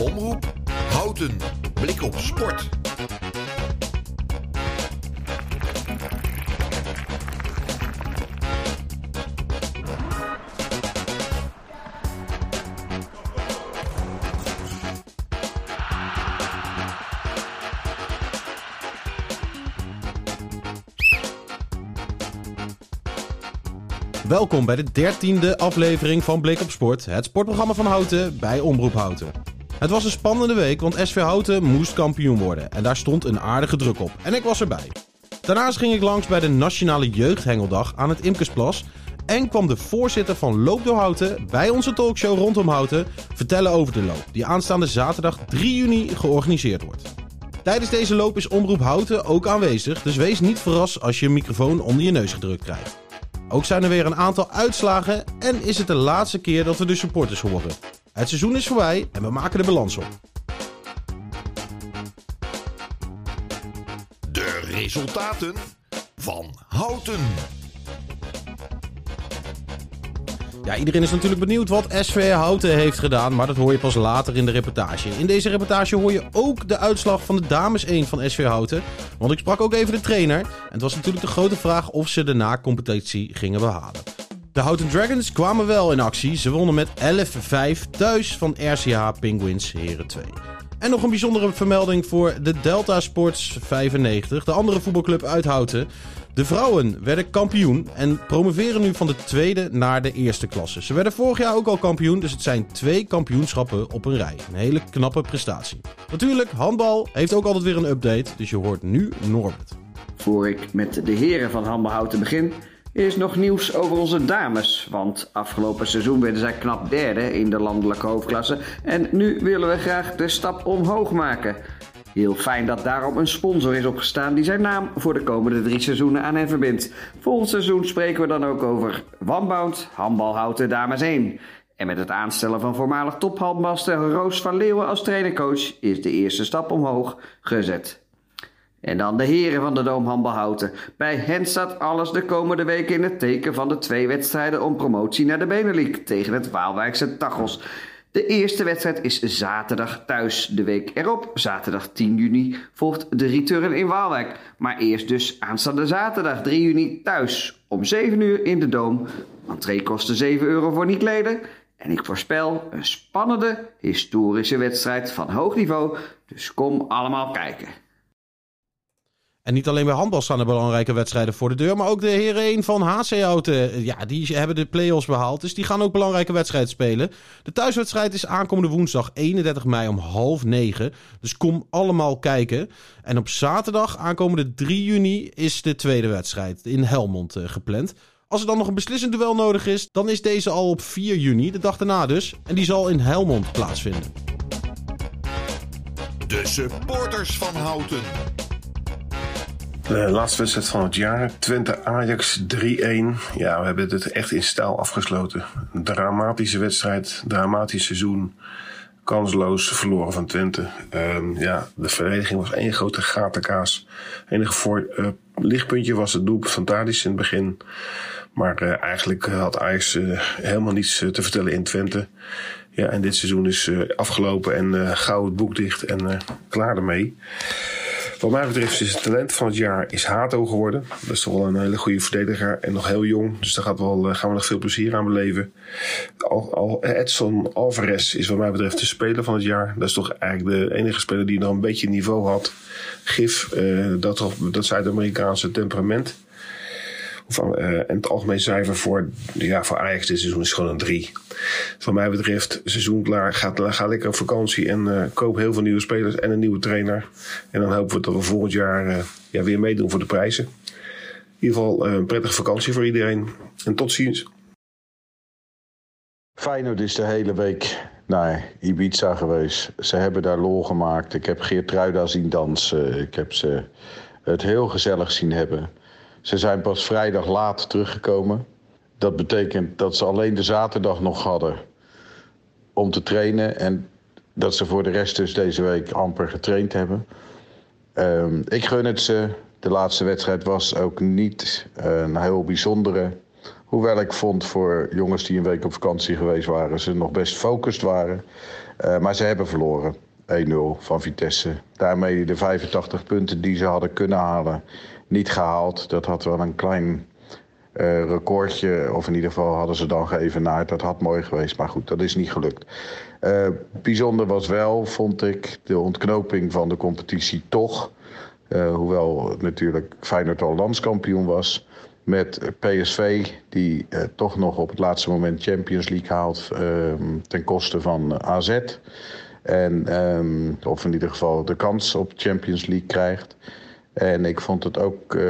Omroep Houten. Blik op sport. Welkom bij de dertiende aflevering van Blik op Sport, het sportprogramma van Houten bij Omroep Houten. Het was een spannende week, want SV Houten moest kampioen worden en daar stond een aardige druk op. En ik was erbij. Daarnaast ging ik langs bij de Nationale Jeugdhengeldag aan het Imkersplas en kwam de voorzitter van Loop door Houten bij onze talkshow rondom Houten vertellen over de loop, die aanstaande zaterdag 3 juni georganiseerd wordt. Tijdens deze loop is Omroep Houten ook aanwezig, dus wees niet verrast als je een microfoon onder je neus gedrukt krijgt. Ook zijn er weer een aantal uitslagen en is het de laatste keer dat we de supporters horen. Het seizoen is voorbij en we maken de balans op. De resultaten van Houten. Ja, iedereen is natuurlijk benieuwd wat SV Houten heeft gedaan, maar dat hoor je pas later in de reportage. In deze reportage hoor je ook de uitslag van de dames 1 van SV Houten. Want ik sprak ook even de trainer. En het was natuurlijk de grote vraag of ze de na-competitie gingen behalen. De Houten Dragons kwamen wel in actie. Ze wonnen met 11-5 thuis van RCH Penguins Heren 2. En nog een bijzondere vermelding voor de Delta Sports 95, de andere voetbalclub uit Houten. De vrouwen werden kampioen en promoveren nu van de tweede naar de eerste klasse. Ze werden vorig jaar ook al kampioen, dus het zijn twee kampioenschappen op een rij. Een hele knappe prestatie. Natuurlijk, handbal heeft ook altijd weer een update, dus je hoort nu Norbert. Voor ik met de heren van handbalhouten begin, is nog nieuws over onze dames. Want afgelopen seizoen werden zij knap derde in de landelijke hoofdklasse. En nu willen we graag de stap omhoog maken. Heel fijn dat daarop een sponsor is opgestaan die zijn naam voor de komende drie seizoenen aan hen verbindt. Volgend seizoen spreken we dan ook over Wanbound, Handbalhouten Dames 1. En met het aanstellen van voormalig tophandbalster Roos van Leeuwen als trainercoach is de eerste stap omhoog gezet. En dan de heren van de Doomhandbalhouten. Bij hen staat alles de komende weken in het teken van de twee wedstrijden om promotie naar de Benelink tegen het Waalwijkse Tachels. De eerste wedstrijd is zaterdag thuis. De week erop, zaterdag 10 juni, volgt de return in Waalwijk. Maar eerst dus aanstaande zaterdag 3 juni thuis. Om 7 uur in de Doom. Entree kostte 7 euro voor niet-leden. En ik voorspel een spannende, historische wedstrijd van hoog niveau. Dus kom allemaal kijken. En niet alleen bij handbal staan er belangrijke wedstrijden voor de deur. Maar ook de heren 1 van HC Houten. Ja, die hebben de play-offs behaald. Dus die gaan ook belangrijke wedstrijden spelen. De thuiswedstrijd is aankomende woensdag 31 mei om half negen. Dus kom allemaal kijken. En op zaterdag aankomende 3 juni is de tweede wedstrijd in Helmond uh, gepland. Als er dan nog een beslissend duel nodig is, dan is deze al op 4 juni, de dag daarna dus. En die zal in Helmond plaatsvinden. De supporters van Houten. De laatste wedstrijd van het jaar. Twente Ajax 3-1. Ja, we hebben het echt in stijl afgesloten. Dramatische wedstrijd, dramatisch seizoen. Kansloos verloren van Twente. Um, ja, de verdediging was één grote gatenkaas. Enige voor, uh, lichtpuntje was het doelpunt van Tadis in het begin. Maar uh, eigenlijk had Ajax helemaal niets te vertellen in Twente. Ja, en dit seizoen is afgelopen en gauw het boek dicht en klaar ermee. Wat mij betreft is het talent van het jaar is Hato geworden. Dat is toch wel een hele goede verdediger en nog heel jong. Dus daar gaat wel, gaan we nog veel plezier aan beleven. Al, al, Edson Alvarez is wat mij betreft de speler van het jaar. Dat is toch eigenlijk de enige speler die nog een beetje niveau had. Gif, uh, dat, dat Zuid-Amerikaanse temperament. En het algemeen cijfer voor, ja, voor Ajax dit seizoen is gewoon een 3. Wat mij betreft, seizoen klaar, gaat, ga lekker op vakantie en uh, koop heel veel nieuwe spelers en een nieuwe trainer. En dan hopen we dat we volgend jaar uh, ja, weer meedoen voor de prijzen. In ieder geval een prettige vakantie voor iedereen. En tot ziens. Feyenoord is de hele week naar Ibiza geweest. Ze hebben daar lol gemaakt. Ik heb Geert Truida zien dansen. Ik heb ze het heel gezellig zien hebben. Ze zijn pas vrijdag laat teruggekomen. Dat betekent dat ze alleen de zaterdag nog hadden om te trainen. En dat ze voor de rest dus deze week amper getraind hebben. Um, ik gun het ze. De laatste wedstrijd was ook niet uh, een heel bijzondere. Hoewel ik vond voor jongens die een week op vakantie geweest waren, ze nog best focused waren. Uh, maar ze hebben verloren. 1-0 van Vitesse. Daarmee de 85 punten die ze hadden kunnen halen, niet gehaald. Dat had wel een klein uh, recordje, of in ieder geval hadden ze dan geëvenaard. Dat had mooi geweest, maar goed, dat is niet gelukt. Uh, bijzonder was wel, vond ik, de ontknoping van de competitie toch. Uh, hoewel natuurlijk Feyenoord al landskampioen was. Met PSV, die toch nog op het laatste moment Champions League haalt ehm, ten koste van AZ. En, um, of in ieder geval de kans op Champions League krijgt. En ik vond het ook uh,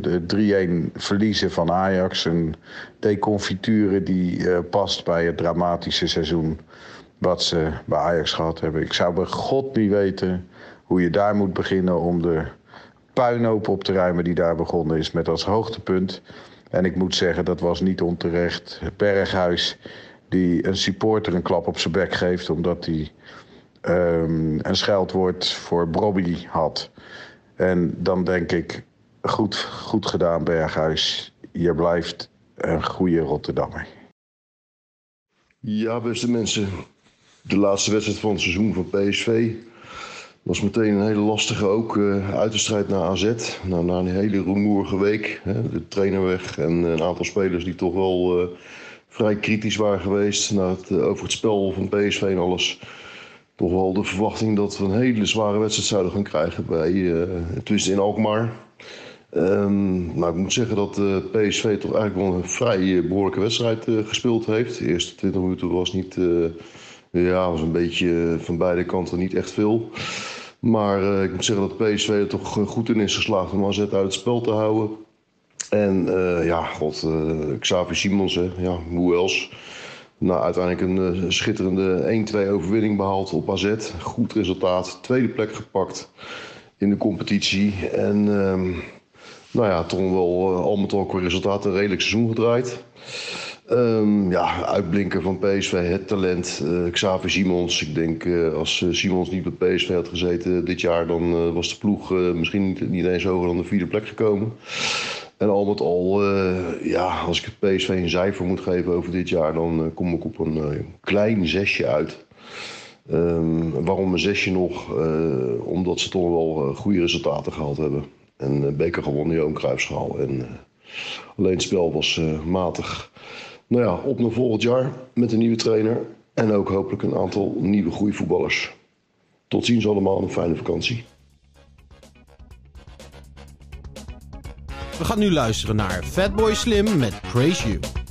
de 3-1 verliezen van Ajax een deconfiture die uh, past bij het dramatische seizoen wat ze bij Ajax gehad hebben. Ik zou bij God niet weten hoe je daar moet beginnen om de puinhoop op te ruimen die daar begonnen is met als hoogtepunt. En ik moet zeggen, dat was niet onterecht. Berghuis die een supporter een klap op zijn bek geeft omdat hij um, een scheldwoord voor Bobby had. En dan denk ik, goed, goed gedaan Berghuis. Je blijft een goede Rotterdammer. Ja, beste mensen. De laatste wedstrijd van het seizoen van PSV was meteen een hele lastige ook uh, uit de strijd naar AZ. Nou, na een hele rumoerige week, hè, de trainer weg en een aantal spelers die toch wel uh, vrij kritisch waren geweest naar het, uh, over het spel van PSV en alles toch wel de verwachting dat we een hele zware wedstrijd zouden gaan krijgen bij uh, Twist in Alkmaar. Um, nou, ik moet zeggen dat uh, PSV toch eigenlijk wel een vrij uh, behoorlijke wedstrijd gespeeld heeft. De eerste 20 minuten was niet, ja, was een beetje van beide kanten niet echt veel. Maar ik moet zeggen dat PSV er toch goed in is geslaagd om AZ uit het spel te houden. En ja, god, Xavier Simons, hè, ja, hoe else. Nou, uiteindelijk een uh, schitterende 1-2 overwinning behaald op AZ. Goed resultaat. Tweede plek gepakt in de competitie. En um, nou ja, toch wel uh, al met al qua resultaat een redelijk seizoen gedraaid. Um, ja, uitblinken van PSV, het talent. Uh, Xavier Simons. Ik denk als Simons niet bij PSV had gezeten dit jaar, dan was de ploeg misschien niet, niet eens hoger dan de vierde plek gekomen. En al met al, uh, ja, als ik het PSV een cijfer moet geven over dit jaar, dan uh, kom ik op een uh, klein zesje uit. Um, waarom een zesje nog? omdat ze toch wel goede resultaten gehaald hebben. En beker gewonnen, Johan Cruijffschaal. En alleen het spel was matig. Nou ja, op naar volgend jaar met een nieuwe trainer. En ook hopelijk een aantal nieuwe goede voetballers. Tot ziens allemaal, een fijne vakantie. We gaan nu luisteren naar Fatboy Slim met Praise You.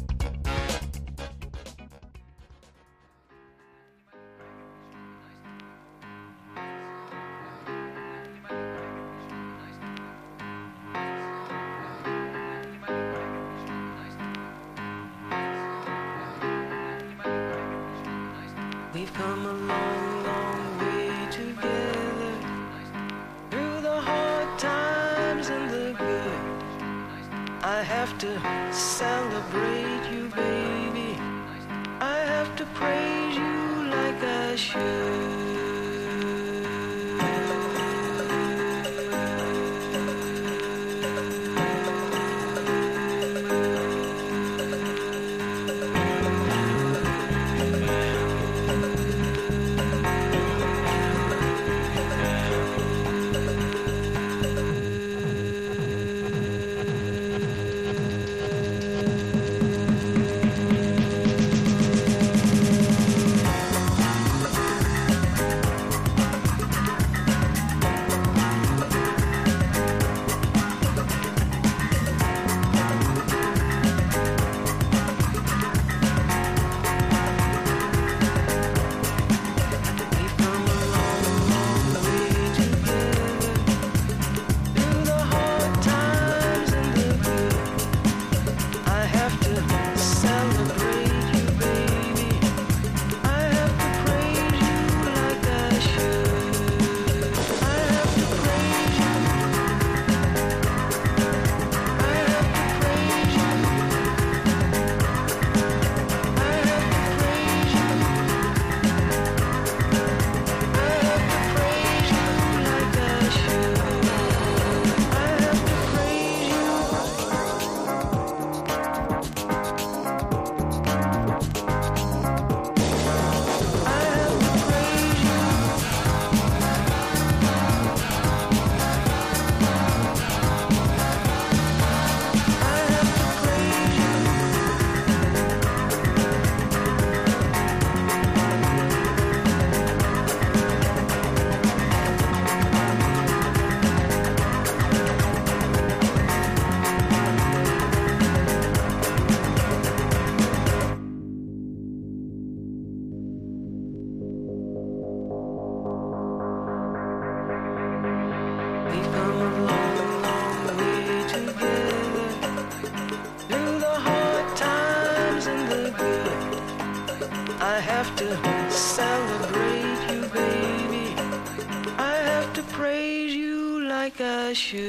like a shoe.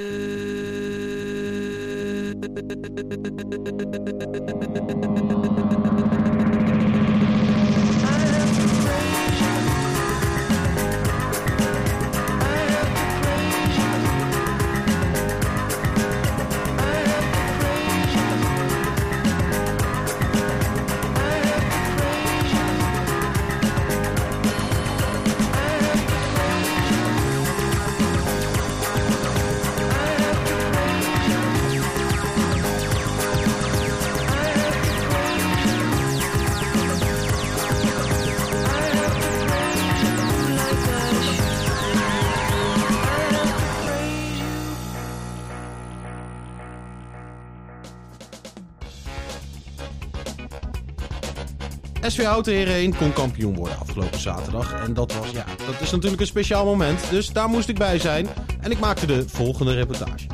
SV Houten Heren 1 kon kampioen worden afgelopen zaterdag. En dat, was, ja, dat is natuurlijk een speciaal moment. Dus daar moest ik bij zijn. En ik maakte de volgende reportage.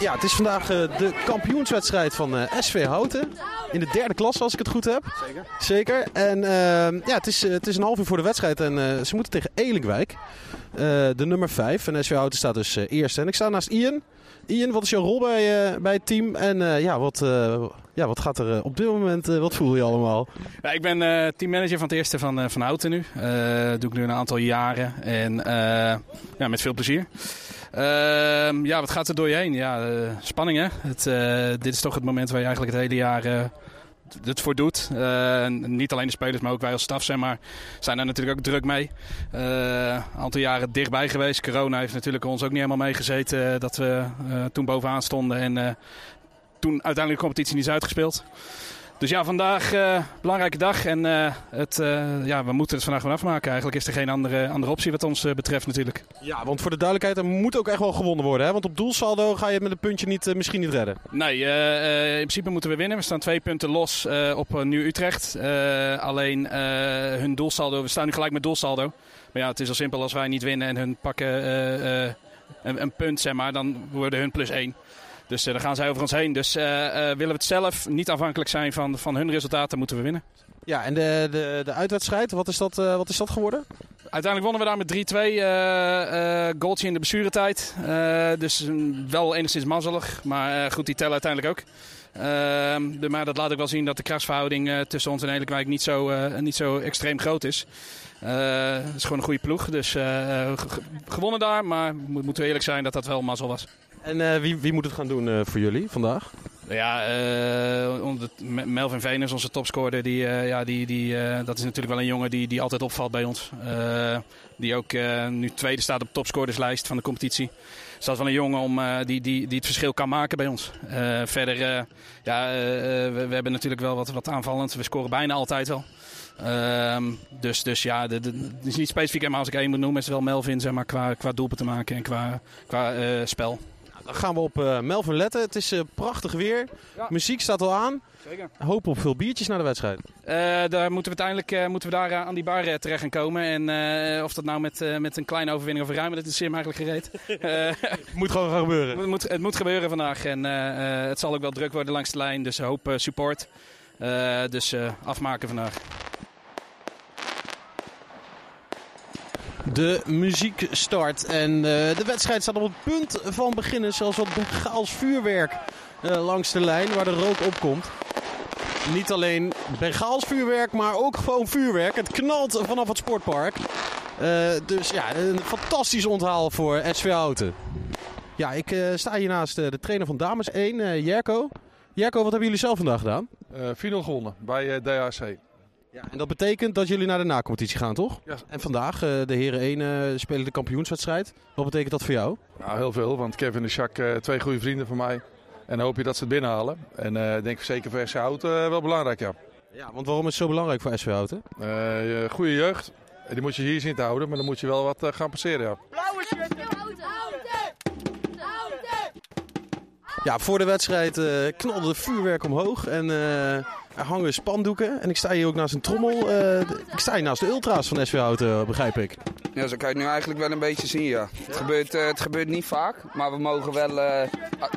Ja, het is vandaag eh, de kampioenswedstrijd van eh, SV Houten. In de derde klas, als ik het goed heb. Zeker. Zeker. En eh, ja, het is, eh, het is een half uur voor de wedstrijd. En ze moeten tegen Elinkwijk. Eh, de nummer 5. En SV Houten staat dus eh, eerste. En ik sta naast Ian. Ian, wat is jouw rol bij, eh, bij het team? En ja, wat, ja, wat gaat er op dit moment? wat voel je allemaal? Ja, ik ben teammanager van het eerste van, van Houten nu. Eh doe ik nu een aantal jaren en ja, met veel plezier. Ehm, ja, wat gaat er door je heen? Ja, spanning hè. Het, dit is toch het moment waar je eigenlijk het hele jaar het voor doet. Eh, niet alleen de spelers, maar ook wij als staf zijn, maar zijn daar natuurlijk ook druk mee. Eh, een aantal jaren dichtbij geweest. Corona heeft natuurlijk ons ook niet helemaal meegezeten eh, dat we eh, toen bovenaan stonden en eh, toen uiteindelijk de competitie niet is uitgespeeld. Dus ja, vandaag eh belangrijke dag en eh, het, eh, ja, we moeten het vandaag gewoon afmaken. Eigenlijk is er geen andere, andere optie wat ons betreft natuurlijk. Ja, want voor de duidelijkheid, er moet ook echt wel gewonnen worden. Hè? Want op doelsaldo ga je het met een puntje niet, misschien niet redden. Nee, in principe moeten we winnen. We staan twee punten los op Nieuw Utrecht. Alleen hun doelsaldo, we staan nu gelijk met doelsaldo. Maar ja, het is al simpel als wij niet winnen en hun pakken een, een punt, zeg maar, dan worden hun plus één. Dus eh, dan gaan zij over ons heen. Dus eh, eh, willen we het zelf niet afhankelijk zijn van, van hun resultaten, moeten we winnen. Ja, en de, de, de uitwedstrijd, wat is, dat, wat is dat geworden? Uiteindelijk wonnen we daar met 3-2. eh eh goaltje in de blessuretijd. Dus mm, wel enigszins mazzelig. Maar goed, die tellen uiteindelijk ook. Ehm, de, maar dat laat ook wel zien dat de krachtsverhouding eh, tussen ons en Elinkwijk niet zo, niet zo extreem groot is. Het is gewoon een goede ploeg. Dus ge- gewonnen daar. Maar mo- moeten we eerlijk zijn dat dat wel mazzel was. En eh, wie, wie moet het gaan doen eh, voor jullie vandaag? Ja, eh, Melvin Veen is onze topscorer. Die, ja, die, die, dat is natuurlijk wel een jongen die, die altijd opvalt bij ons. Die ook nu tweede staat op de topscorerslijst van de competitie. Dus dat is wel een jongen om, die, die, die het verschil kan maken bij ons. Verder, ja, we, we hebben natuurlijk wel wat, wat aanvallend. We scoren bijna altijd wel. Ehm, dus, dus ja, het is niet specifiek, maar als ik één moet noemen, is wel Melvin zeg maar, qua, qua doelpunt te maken en qua, qua spel. Gaan we op eh, Melvin letten. Het is eh, prachtig weer. Muziek staat al aan. Zeker. Hoop op veel biertjes naar de wedstrijd. Eh, daar moeten we uiteindelijk moeten we daar aan die bar terecht gaan komen. En of dat nou met, met een kleine overwinning of een ruime, dat is hem eigenlijk gereed. Eh, Moet gewoon gaan gebeuren. het, moet, het moet gebeuren vandaag. En het zal ook wel druk worden langs de lijn. Dus hoop support. Dus afmaken vandaag. De muziek start en eh, de wedstrijd staat op het punt van beginnen. Zelfs wat Bengaals vuurwerk eh, langs de lijn waar de rook opkomt. Niet alleen Bengaals vuurwerk, maar ook gewoon vuurwerk. Het knalt vanaf het sportpark. Eh, dus ja, een fantastisch onthaal voor SV Houten. Ja, ik sta hier naast de trainer van Dames 1, eh Jerko. Jerko, wat hebben jullie zelf vandaag gedaan? Eh 4-0 gewonnen bij DHC. Ja, en dat betekent dat jullie naar de nacompetitie gaan, toch? Ja. En vandaag, eh, de heren 1 eh, spelen de kampioenswedstrijd. Wat betekent dat voor jou? Nou, heel veel, want Kevin en Jacques, eh, twee goede vrienden van mij. En dan hoop je dat ze het binnenhalen. En eh, ik denk zeker voor SC Houten eh, wel belangrijk, ja. Ja, want waarom is het zo belangrijk voor SV Houten? Eh, je goede jeugd, die moet je hier zien te houden, maar dan moet je wel wat gaan passeren, ja. Ja, voor de wedstrijd eh, knalde de vuurwerk omhoog en eh, er hangen spandoeken. En ik sta hier ook naast een trommel. eh, ik sta hier naast de ultra's van SV Houten, begrijp ik. Ja, zo kan je het nu eigenlijk wel een beetje zien, ja. Het gebeurt, eh, het gebeurt niet vaak, maar we mogen wel, eh,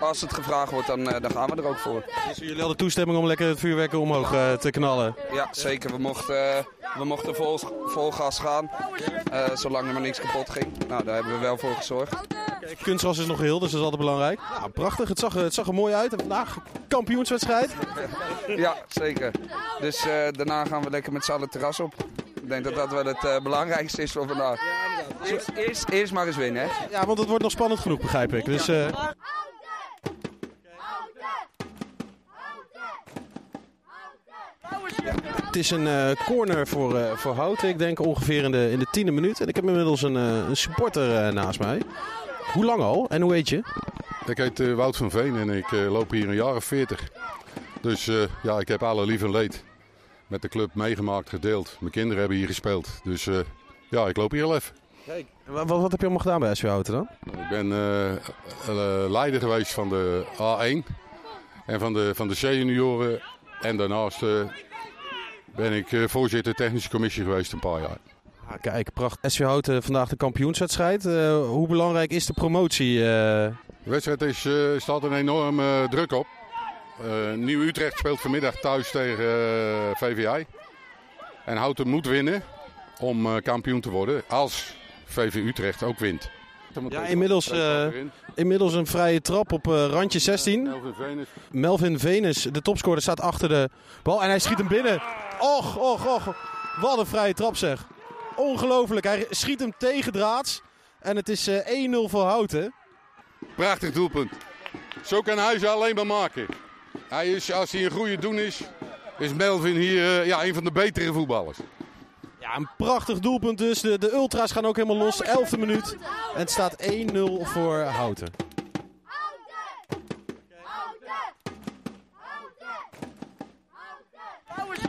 als het gevraagd wordt, dan, eh, dan gaan we er ook voor. Dus jullie hadden toestemming om lekker het vuurwerk omhoog eh, te knallen. Ja, zeker. We mochten, eh, we mochten vol, vol gas gaan, eh, zolang er maar niks kapot ging. Nou, daar hebben we wel voor gezorgd. Kunstgras is nog geheel, dus dat is altijd belangrijk. Ja, prachtig. Het zag, er- het zag er mooi uit. En vandaag kampioenswedstrijd. Ja, zeker. Dus eh, daarna gaan we lekker met z'n allen het terras op. Ik denk dat dat wel het eh, belangrijkste is voor vandaag. Eerst, eerst, eerst maar eens winnen, hè. Ja, want het wordt nog spannend genoeg, begrijp ik. Dus, eh, Het is een eh, corner voor, eh, voor Houten. Ik denk ongeveer in de, in de tiende minuut. En ik heb inmiddels een, eh, een supporter eh, naast mij. Hoe lang al? En hoe heet je? Ik heet eh, Wout van Veen en ik eh, loop hier een jaar of 40. Dus eh, ja, ik heb alle lief en leed met de club meegemaakt, gedeeld. Mijn kinderen hebben hier gespeeld. Dus eh, ja, ik loop hier al even. Wat, wat heb je allemaal gedaan bij SV Houten dan? Ik ben eh, leider geweest van de A1 en van de, van de C-junioren. En daarnaast ben ik voorzitter technische commissie geweest een paar jaar. Ah, kijk, prachtig. SV Houten vandaag de kampioenswedstrijd. Hoe belangrijk is de promotie? De wedstrijd is, staat een enorm eh, druk op. Eh, Nieuw-Utrecht speelt vanmiddag thuis tegen eh, VVI. En Houten moet winnen om eh, kampioen te worden als VV Utrecht ook wint. Ja, inmiddels, inmiddels een vrije trap op randje 16. Melvin Venus. Melvin Venus, de topscorer, staat achter de bal en hij schiet hem binnen. Och, och, och. Wat een vrije trap zeg. Ongelooflijk. Hij schiet hem tegen draads. En het is eh, 1-0 voor Houten. Prachtig doelpunt. Zo kan hij ze alleen maar maken. Hij is, als hij een goede doen is, is Melvin hier eh, ja, een van de betere voetballers. Ja, een prachtig doelpunt dus. De, de ultra's gaan ook helemaal los. 11e minuut. En het staat 1-0 voor Houten.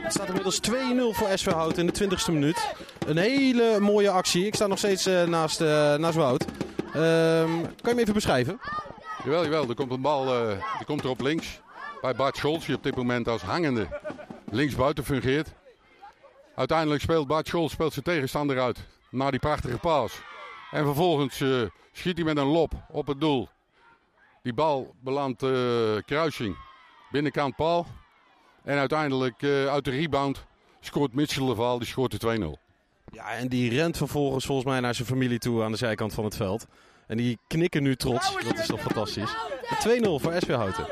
Het staat inmiddels 2-0 voor SV Houten in de 20e minuut. Een hele mooie actie. Ik sta nog steeds eh, naast, eh, naast Wout. Ehm, kan je me even beschrijven? Jawel, jawel. Er komt een bal die komt er op links. Bij Bart Scholz, die op dit moment als hangende linksbuiten fungeert. Uiteindelijk speelt Bart Scholz speelt zijn tegenstander uit. Naar die prachtige paas. En vervolgens eh, schiet hij met een lop op het doel. Die bal belandt eh, kruising. Binnenkant paal. En uiteindelijk eh, uit de rebound scoort Mitchell de Vaal. Die scoort de 2-0. Ja, en die rent vervolgens volgens mij naar zijn familie toe aan de zijkant van het veld. En die knikken nu trots. Dat is toch fantastisch. 2-0 voor SV Houten.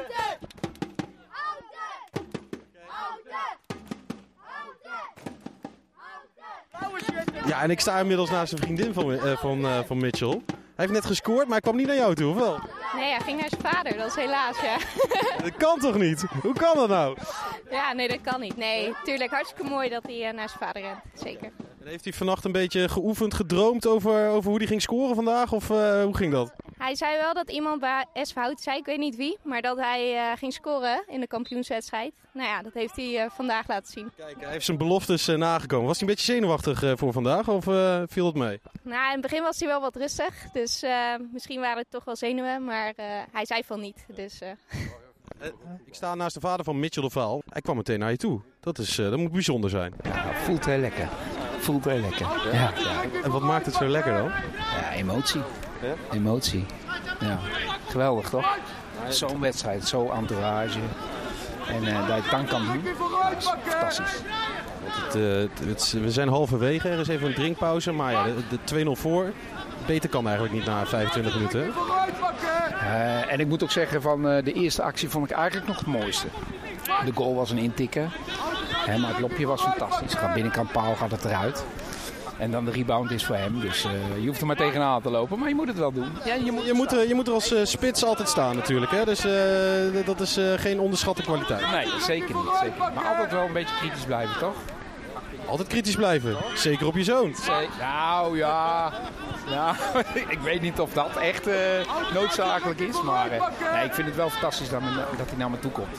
Ja, en ik sta inmiddels naast een vriendin van, eh, van, eh, van Mitchell. Hij heeft net gescoord, maar hij kwam niet naar jou toe, of wel? Nee, hij ging naar zijn vader. Dat is helaas, ja. Dat kan toch niet? Hoe kan dat nou? ja, nee, dat kan niet. Nee, tuurlijk hartstikke mooi dat hij eh, naar zijn vader rent. Zeker. En heeft hij vannacht een beetje geoefend, gedroomd over, over hoe hij ging scoren vandaag? Of hoe ging dat? Hij zei wel dat iemand bij SV Hout zei, ik weet niet wie, maar dat hij eh, ging scoren in de kampioenswedstrijd. Nou ja, dat heeft hij eh, vandaag laten zien. Hij heeft zijn beloftes eh, nagekomen. Was hij een beetje zenuwachtig eh, voor vandaag of eh, viel het mee? Nou, in het begin was hij wel wat rustig, dus eh, misschien waren het toch wel zenuwen, maar eh, hij zei van niet. Dus, eh. Ik sta naast de vader van Mitchell de Vaal. Hij kwam meteen naar je toe. Dat, is, eh, dat moet bijzonder zijn. Voelt heel lekker. Voelt heel lekker. Ja. En wat maakt het zo lekker dan? Ja, emotie. Emotie. Ja. Geweldig toch? Zo'n wedstrijd, zo'n entourage. En eh, dat je het dan kan doen, dat is fantastisch. Het, eh, het- het- we zijn halverwege. Er is even een drinkpauze. Maar ja, de, de 2-0 voor. Beter kan eigenlijk niet na 25 minuten. Eh, en ik moet ook zeggen, van eh, de eerste actie vond ik eigenlijk nog het mooiste. De goal was een intikken. Hè, maar het lopje was fantastisch. Gaat binnenkant paal, gaat het eruit. En dan de rebound is voor hem. Dus eh, je hoeft er maar tegenaan te lopen. Maar je moet het wel doen. Ja, je, moet, je, moet er, je moet er als eh, spits altijd staan natuurlijk. Hè? Dus eh, dat is geen onderschatte kwaliteit. Nee, zeker niet. Zeker. niet. Maar altijd wel een beetje kritisch blijven, toch? Altijd kritisch blijven. Zeker op je zoon. Nou ja, ja ik weet niet of dat echt noodzakelijk is. Maar nee, ik vind het wel fantastisch dat, men- dat hij naar me toe komt.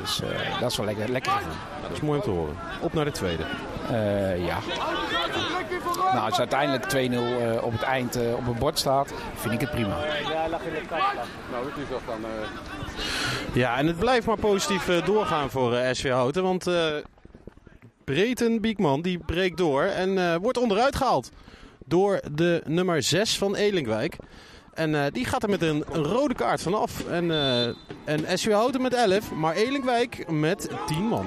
Dus eh, dat is wel lekker, lekker gevoel. Dat is mooi om te horen. Op naar de tweede. Eh, ja. Nou, als uiteindelijk 2-0 eh, op het eind eh, op het bord staat, vind ik het prima. Ja, lag in de kast. Nou, dat is toch dan... Ja, en het blijft maar positief eh, doorgaan voor SV Houten. Want eh Breten Biekman die breekt door en eh, wordt onderuit gehaald. door de nummer 6 van Elinkwijk. En eh, die gaat er met een, rode kaart vanaf. En, eh en Houten met 11, maar Elinkwijk met 10 man.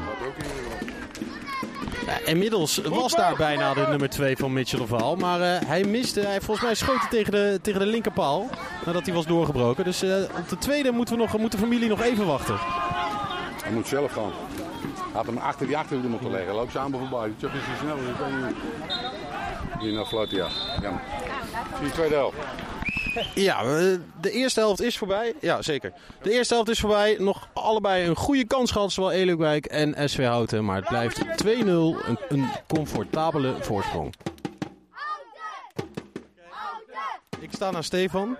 Ja, inmiddels was daar bijna de nummer 2 van Mitchell. Maar eh, hij miste, hij volgens mij schoot hij tegen de, tegen de linkerpaal. Nadat hij was doorgebroken. Dus op de tweede moeten we nog, moet de familie nog even wachten. Hij moet zelf gaan. Had hem achter die achterhoede moeten leggen. Loop samen voorbij. Tjop is hij snel. Hier naar fluit, ja. Je tweede helft. Ja, de eerste helft is voorbij. Ja, zeker. De eerste helft is voorbij. Nog allebei een goede kans gehad, zowel Elukwijk en SV Houten. Maar het blijft 2-0. Een, een comfortabele voorsprong. Ik sta naar Stefan.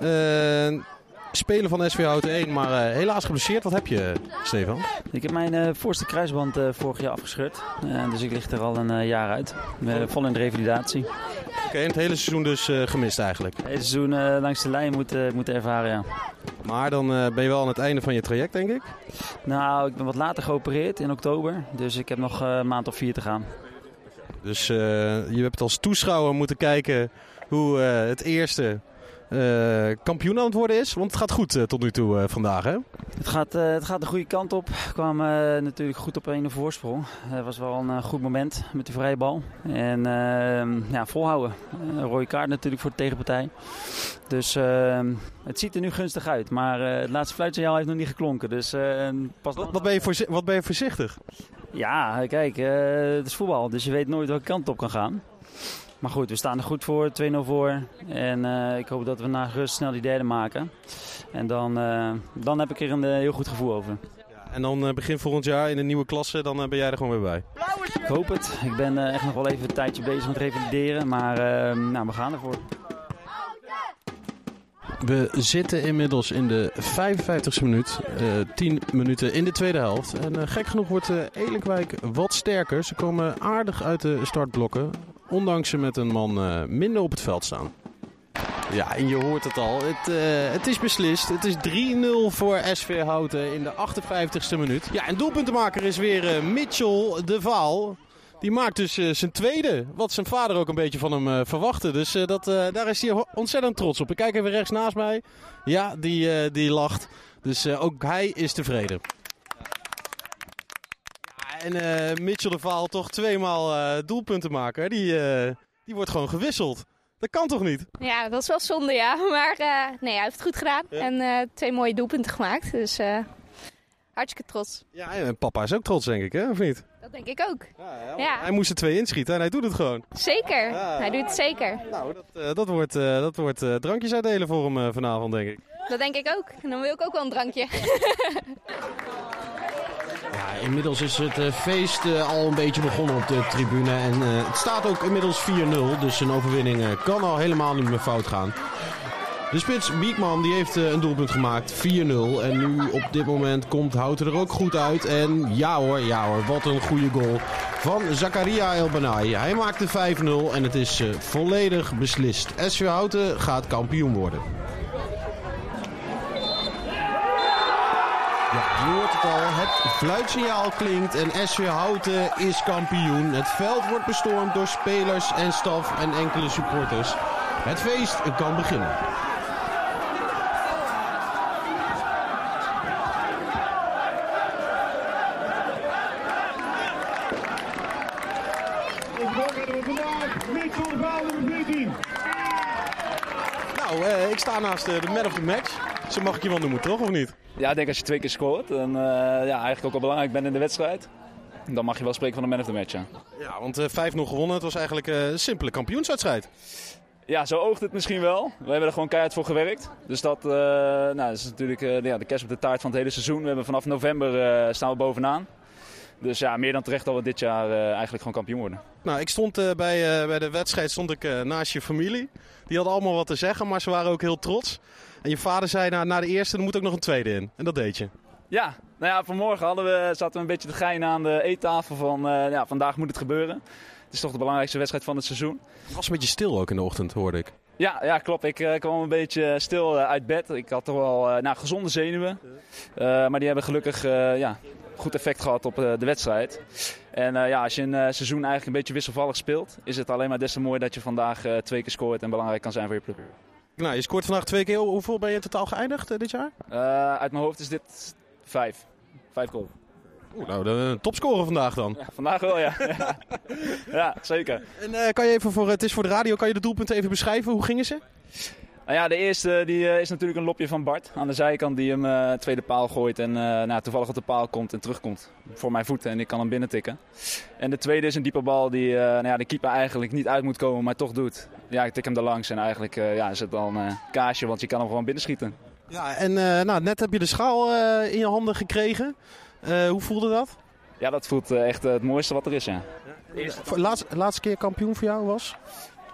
Eh speler van SV Houten 1, maar eh, helaas geblesseerd. Wat heb je, Stefan? Ik heb mijn eh, voorste kruisband eh, vorig jaar afgescheurd. Dus ik lig er al een jaar uit. Vol in de revalidatie. Oké, en het hele seizoen dus gemist eigenlijk. Het hele seizoen langs de lijn moeten moeten ervaren, ja. Maar dan ben je wel aan het einde van je traject, denk ik. Nou, ik ben wat later geopereerd in oktober. Dus ik heb nog een maand of vier te gaan. Dus je hebt als toeschouwer moeten kijken hoe het eerste kampioen aan het worden is. Want het gaat goed eh, tot nu toe eh, vandaag, hè? Het gaat, eh, het gaat de goede kant op. We kwamen eh, natuurlijk goed op een voorsprong. Het was wel een eh, goed moment met de vrije bal. En eh, ja, volhouden. Een rode kaart natuurlijk voor de tegenpartij. Dus eh, het ziet er nu gunstig uit. Maar eh, het laatste fluitsignaal heeft nog niet geklonken. Dus eh, pas Wat, wat, ben je wat ben je voorzichtig? Ja, kijk, eh, het is voetbal. Dus je weet nooit welke kant op kan gaan. Maar goed, we staan er goed voor, 2-0 voor. En eh, ik hoop dat we na rust snel die derde maken. En dan, eh, dan heb ik er een eh, heel goed gevoel over. En dan begin volgend jaar in een nieuwe klasse, dan ben jij er gewoon weer bij. Ik hoop het. Ik ben echt nog wel even een tijdje bezig met revalideren. Maar nou, we gaan ervoor. We zitten inmiddels in de 55ste minuut. eh 10 minuten in de tweede helft. En eh, gek genoeg wordt Elinkwijk wat sterker. Ze komen aardig uit de startblokken. Ondanks ze met een man minder op het veld staan. Ja, en je hoort het al. Het, het is beslist. Het is 3-0 voor SV Houten in de 58ste minuut. Ja, en doelpuntenmaker is weer Mitchell de Vaal. Die maakt dus eh, zijn tweede. Wat zijn vader ook een beetje van hem eh, verwachtte. Dus eh, dat, daar is hij ontzettend trots op. Ik kijk even rechts naast mij. Ja, die, die lacht. Dus ook hij is tevreden. Ja, en Mitchell de Vaal toch tweemaal eh doelpuntenmaker. Die, die wordt gewoon gewisseld. Dat kan toch niet? Ja, dat is wel zonde, ja. Maar nee, hij heeft het goed gedaan. En twee mooie doelpunten gemaakt. Dus hartstikke trots. Ja, en papa is ook trots, denk ik, hè? Of niet? Dat denk ik ook. Ja, Hij moest er twee inschieten en hij doet het gewoon. zeker. Hij doet het zeker. Nou, dat, eh, dat wordt, eh, dat wordt eh, drankjes uitdelen voor hem eh, vanavond, denk ik. Dat denk ik ook. En dan wil ik ook wel een drankje. Ja, inmiddels is het feest eh, al een beetje begonnen op de tribune. En eh, het staat ook inmiddels 4-0. Dus een overwinning eh, kan al helemaal niet meer fout gaan. De spits Biekman die heeft eh, een doelpunt gemaakt. 4-0. En nu op dit moment komt Houten er ook goed uit. En ja hoor, ja hoor. Wat een goede goal van Zakaria El Banai. Hij maakte 5-0 en het is eh, volledig beslist. SV Houten gaat kampioen worden. Ja, je hoort het al. Het fluitsignaal klinkt en SV Houten is kampioen. Het veld wordt bestormd door spelers en staf en enkele supporters. Het feest kan beginnen. Nou, eh, ik sta naast eh, de man of the match. Zo mag ik je wel noemen, toch? Of niet? Ja, ik denk als je twee keer scoort en eh, ja, eigenlijk ook wel belangrijk bent in de wedstrijd, dan mag je wel spreken van een man of the match. Ja, Ja, want eh 5-0 gewonnen. Het was eigenlijk een simpele kampioenswedstrijd. ja zo oogt het misschien wel. We hebben er gewoon keihard voor gewerkt. Dus dat, nou, dat is natuurlijk ja, de kerst op de taart van het hele seizoen. We hebben vanaf november staan we bovenaan. Dus ja, meer dan terecht dat we dit jaar eh, eigenlijk gewoon kampioen worden. Nou, ik stond eh, bij, eh, bij de wedstrijd stond ik, naast je familie. Die hadden allemaal wat te zeggen, maar ze waren ook heel trots. En je vader zei na, na de eerste, er moet ook nog een tweede in. En dat deed je. Ja, nou ja, vanmorgen hadden we, zaten we een beetje te geinen aan de eettafel van ja, vandaag moet het gebeuren. Het is toch de belangrijkste wedstrijd van het seizoen. Het was een beetje stil ook in de ochtend, hoorde ik. Ja, ja klopt. Ik eh, kwam een beetje stil eh, uit bed. Ik had toch wel eh, nou, gezonde zenuwen. Eh, maar die hebben gelukkig eh, ja, goed effect gehad op eh, de wedstrijd. En eh, ja, als je een eh, seizoen eigenlijk een beetje wisselvallig speelt, is het alleen maar des te mooi dat je vandaag eh, twee keer scoort en belangrijk kan zijn voor je ploeg. Nou, je scoort vandaag twee keer. Hoeveel ben je in totaal geëindigd eh, dit jaar? Eh, uit mijn hoofd is dit vijf. Vijf goals. Oeh, nou, de topscorer vandaag dan. Ja, vandaag wel, ja. ja. zeker. En eh, kan je even voor, het is voor de radio, kan je de doelpunten even beschrijven? Hoe gingen ze? Nou ja, de eerste die, eh, is natuurlijk een lopje van Bart aan de zijkant die hem eh, tweede paal gooit en eh, nou, toevallig op de paal komt en terugkomt voor mijn voeten en ik kan hem binnen tikken. En de tweede is een diepe bal die eh, nou ja, de keeper eigenlijk niet uit moet komen, maar toch doet. Ja, ik tik hem er langs en eigenlijk eh, ja, is het dan eh kaasje, want je kan hem gewoon binnenschieten. Ja, en eh, nou, net heb je de schaal eh, in je handen gekregen. Eh, hoe voelde dat? Ja, dat voelt eh, echt eh, het mooiste wat er is, ja. Laatste, laatste keer kampioen voor jou was?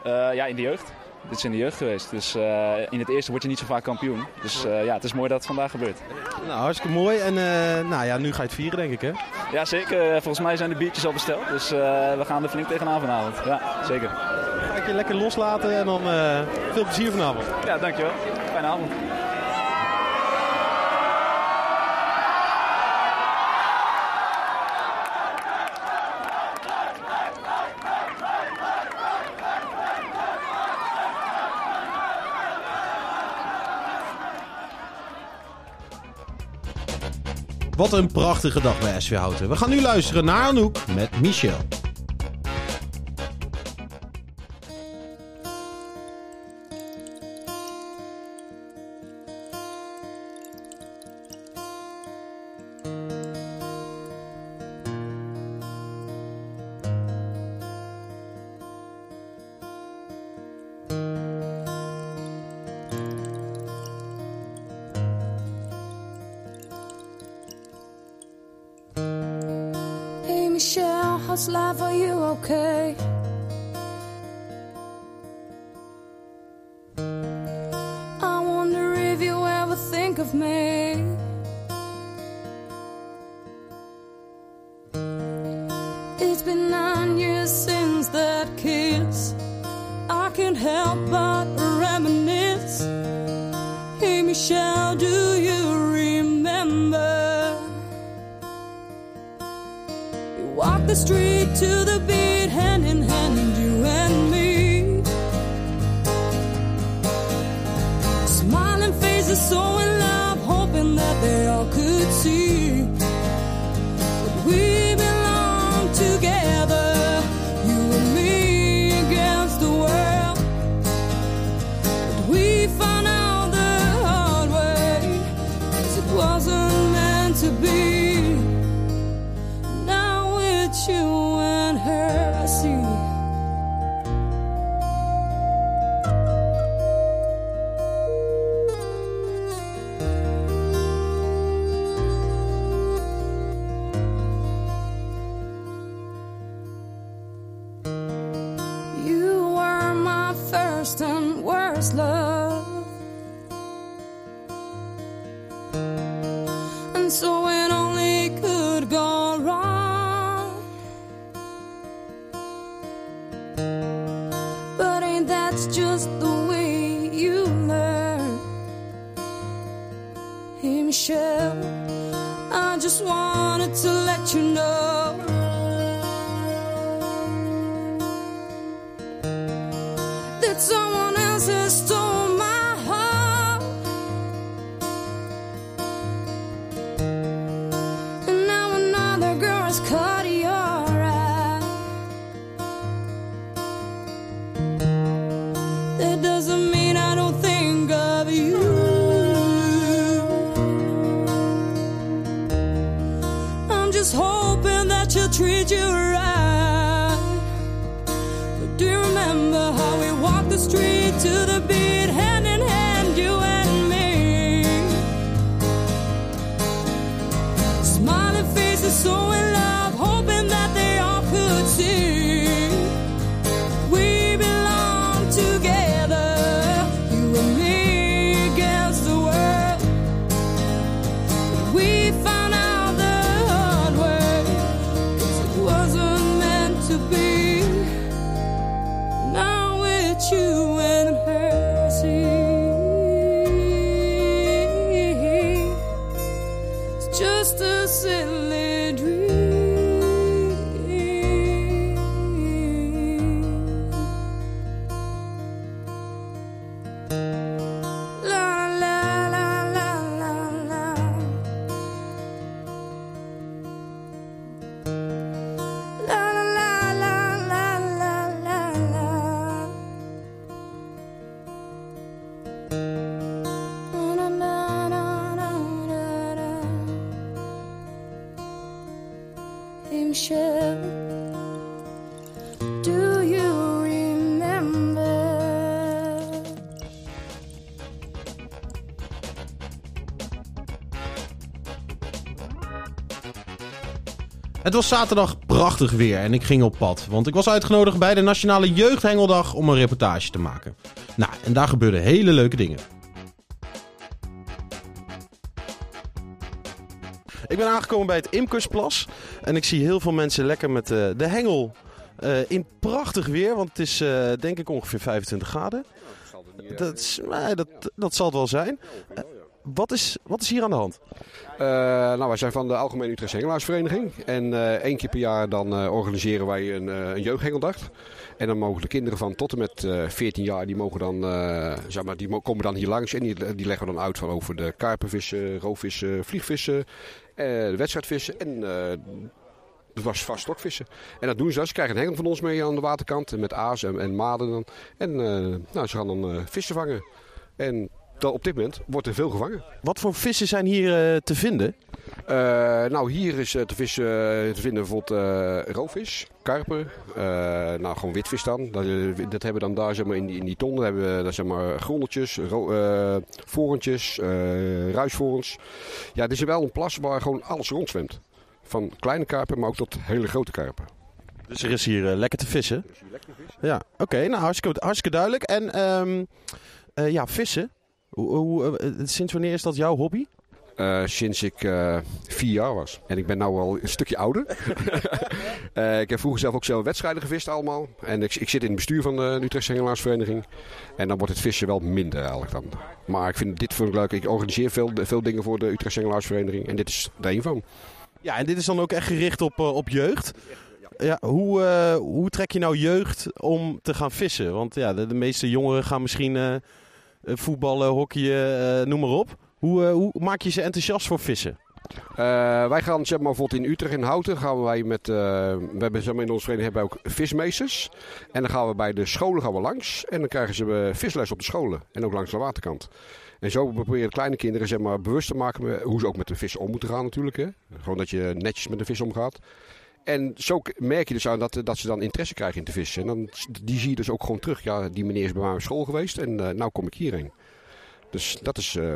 Eh, ja, in de jeugd. Dit is in de jeugd geweest. Dus eh, in het eerste word je niet zo vaak kampioen. Dus eh, ja, het is mooi dat het vandaag gebeurt. Nou, hartstikke mooi. En eh, nou ja, nu ga je het vieren, denk ik, hè? Ja, zeker. Volgens mij zijn de biertjes al besteld. Dus eh, we gaan er flink tegenaan vanavond. Ja, zeker. Ga ik je lekker loslaten en dan eh, veel plezier vanavond. Ja, dankjewel. Fijne avond. Wat een prachtige dag bij SV Houten. We gaan nu luisteren naar Anouk met Michel. How's life? Are you okay? So it Het was zaterdag prachtig weer en ik ging op pad. Want ik was uitgenodigd bij de Nationale Jeugdhengeldag om een reportage te maken. Nou, en daar gebeurden hele leuke dingen. Ik ben aangekomen bij het Imkersplas. En ik zie heel veel mensen lekker met eh, de hengel eh, in prachtig weer. Want het is eh, denk ik ongeveer 25 graden. Dat, is, nee, dat, dat zal het wel zijn. Wat, is, wat is hier aan de hand? Eh, nou, wij zijn van de Algemene Utrechtse Hengelaarsvereniging. En eh één keer per jaar dan eh, organiseren wij een, een jeugdhengeldag. En dan mogen de kinderen van tot en met eh 14 jaar, die, mogen dan, zeg maar, die komen dan hier langs. En die, leggen dan uit van over de karpenvissen, roofvissen, vliegvissen, de wedstrijdvissen en de was vast stokvissen. En dat doen ze. Ze krijgen een hengel van ons mee aan de waterkant. Met aas en, en maden. dan. En nou, ze gaan dan vissen vangen. En dan, op dit moment wordt er veel gevangen. Wat voor vissen zijn hier eh, te vinden? Eh, nou, hier is eh, te, vissen, te vinden bijvoorbeeld roofvis, karper, nou gewoon witvis dan. Dat, dat hebben we dan daar zeg maar, in, die, in die ton. Dan hebben we daar, zeg maar, grondeltjes, ro- vorentjes, ruisvorens. Ja, dit is wel een plas waar gewoon alles rondzwemt. Van kleine karpen, maar ook tot hele grote karpen. Dus er is hier lekker te vissen. Ja, oké. nou, hartstikke, hartstikke duidelijk. En ehm, eh, ja, vissen. Hoe, hoe, eh, sinds wanneer is dat jouw hobby? Eh, sinds ik eh, vier jaar was. En ik ben nu al een stukje ouder. Eh, ik heb vroeger zelf ook zelf wedstrijden gevist allemaal. En ik, ik zit in het bestuur van de Utrechtse Hengelaarsvereniging. En dan wordt het vissen wel minder eigenlijk dan. Maar ik vind dit vind ik leuk. Ik organiseer veel, veel dingen voor de Utrechtse Hengelaarsvereniging. En dit is er een van. Ja, en dit is dan ook echt gericht op, eh, op jeugd. Ja, hoe, eh, hoe trek je nou jeugd om te gaan vissen? Want ja, de, de meeste jongeren gaan misschien eh, eh, voetballen, hockeyen, eh, noem maar op. Hoe, eh, hoe maak je ze enthousiast voor vissen? Eh, wij gaan zeg maar, bijvoorbeeld in Utrecht in Houten gaan wij met, eh, we hebben zeg in onze vereniging hebben we ook vismeesters. En dan gaan we bij de scholen gaan we langs en dan krijgen ze eh, visles op de scholen en ook langs de waterkant. En zo proberen kleine kinderen zeg maar, bewust te maken hoe ze ook met de vis om moeten gaan natuurlijk. Hè. Gewoon dat je netjes met de vis omgaat. En zo merk je dus aan dat, dat ze dan interesse krijgen in te vissen. En dan, die zie je dus ook gewoon terug. Ja, die meneer is bij mij op school geweest en eh nou kom ik hierheen. Dus dat is, eh,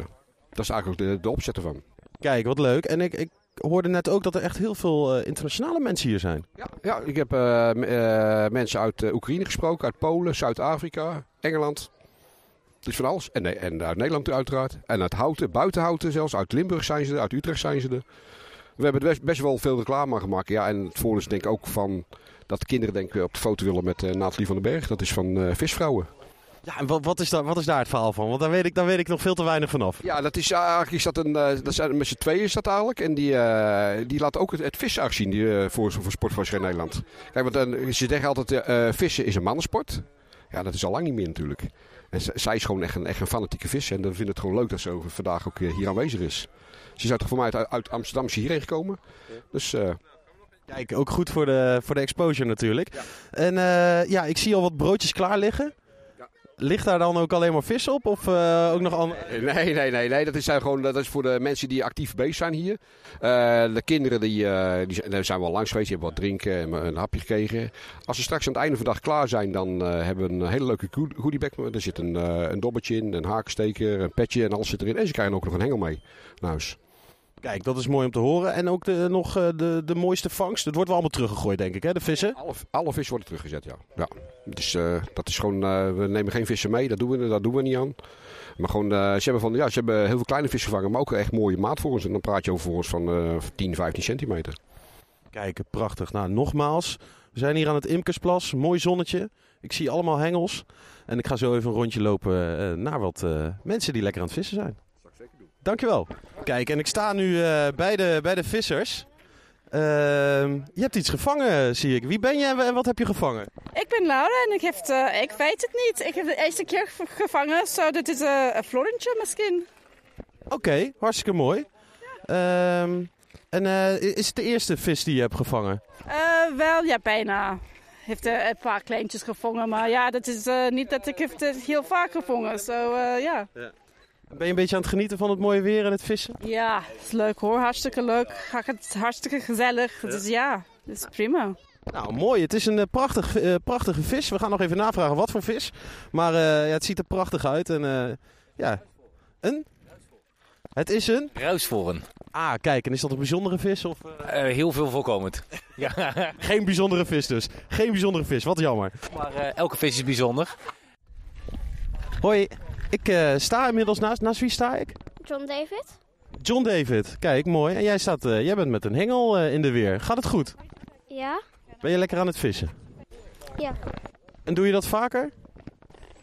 dat is eigenlijk de, de opzet ervan. Kijk, wat leuk. En ik, ik hoorde net ook dat er echt heel veel eh, internationale mensen hier zijn. Ja, ik heb eh, eh, mensen uit eh, Oekraïne gesproken, uit Polen, Zuid-Afrika, Engeland. Dus van alles. En, en uit Nederland uiteraard. En uit Houten, buiten Houten zelfs. Uit Limburg zijn ze er, uit Utrecht zijn ze er. We hebben best, best wel veel reclame gemaakt. Ja, en het voordeel is denk ik ook van dat de kinderen denk ik op de foto willen met eh Nathalie van den Berg. Dat is van eh, Visvrouwen. Ja, en wat, wat, is daar, wat is daar het verhaal van? Want daar weet ik, daar weet ik nog veel te weinig vanaf. Ja, dat is eigenlijk is dat een, eh, dat zijn met z'n tweeën is dat eigenlijk. En die, eh, die laat ook het, het vissen zien die, eh, voor, voor Nederland. Kijk, want eh, ze zeggen altijd, eh, eh, vissen is een mannensport. Ja, dat is al lang niet meer natuurlijk. En zij is gewoon echt een, echt een fanatieke visser. En dan vindt het gewoon leuk dat ze over- vandaag ook eh, hier aanwezig is. Ze is uit, voor mij uit, uit Amsterdam hierheen gekomen. Dus eh, Kijk, ook goed voor de, voor de exposure natuurlijk. En eh, ja, ik zie al wat broodjes klaar liggen. Ligt daar dan ook alleen maar vis op? Of eh, ook nog andere... Nee, nee, nee, nee. Dat is, gewoon, dat is voor de mensen die actief bezig zijn hier. Eh, de kinderen die, eh, die zijn, wel langs geweest. Die hebben wat drinken en een hapje gekregen. Als ze straks aan het einde van de dag klaar zijn, dan eh, hebben we een hele leuke goodie- goodiebag. Er zit een, eh, een dobbetje in, een hakensteker, een petje en alles zit erin. En ze krijgen ook nog een hengel mee naar huis. Kijk, dat is mooi om te horen. En ook de, nog eh, de, de mooiste vangst. Het wordt wel allemaal teruggegooid, denk ik, hè, de vissen? Alle, alle vissen worden teruggezet, ja. ja. Dus eh, dat is gewoon, eh, we nemen geen vissen mee, dat doen we, dat doen we niet aan. Maar gewoon, ze, hebben van, ja, ze hebben heel veel kleine vissen gevangen, maar ook echt mooie maat voor ons. En dan praat je over voor ons van eh 10, 15 centimeter. Kijk, prachtig. Nou, nogmaals. We zijn hier aan het Imkersplas. Mooi zonnetje. Ik zie allemaal hengels. En ik ga zo even een rondje lopen naar wat mensen die lekker aan het vissen zijn. Dankjewel. Kijk, en ik sta nu eh, bij, de, bij de vissers. Ehm, je hebt iets gevangen, zie ik. Wie ben je en wa- en wat heb je gevangen? Ik ben Laura en ik, heb, eh, ik weet het niet. Ik heb de eerste keer ge- gevangen, zo dit is eh, een florentje misschien. Oké, hartstikke mooi. Ehm, en is het de eerste vis die je hebt gevangen? Wel, ja, bijna. Heeft eh, een paar kleintjes gevangen, maar ja, dat is niet dat ik heb het heel vaak gevangen. Zo, ja. Ben je een beetje aan het genieten van het mooie weer en het vissen? Ja, het is leuk hoor. Hartstikke leuk. Het is hartstikke gezellig. Dus ja, Dat is prima. Nou, mooi. Het is een eh, prachtig, eh, prachtige vis. We gaan nog even navragen wat voor vis. Maar eh, ja, het ziet er prachtig uit. En eh, ja, een? Het is een? Ruisvoren. Ah, kijk. En is dat een bijzondere vis? Of, Eh, heel veel voorkomend. ja. Geen bijzondere vis dus. Geen bijzondere vis. Wat jammer. Maar eh, elke vis is bijzonder. Hoi. Ik eh, sta inmiddels naast... Naast wie sta ik? John David? John David. Kijk, mooi. En jij, staat, eh, jij bent met een hengel eh, in de weer. Gaat het goed? Ja? Ben je lekker aan het vissen? Ja. En doe je dat vaker?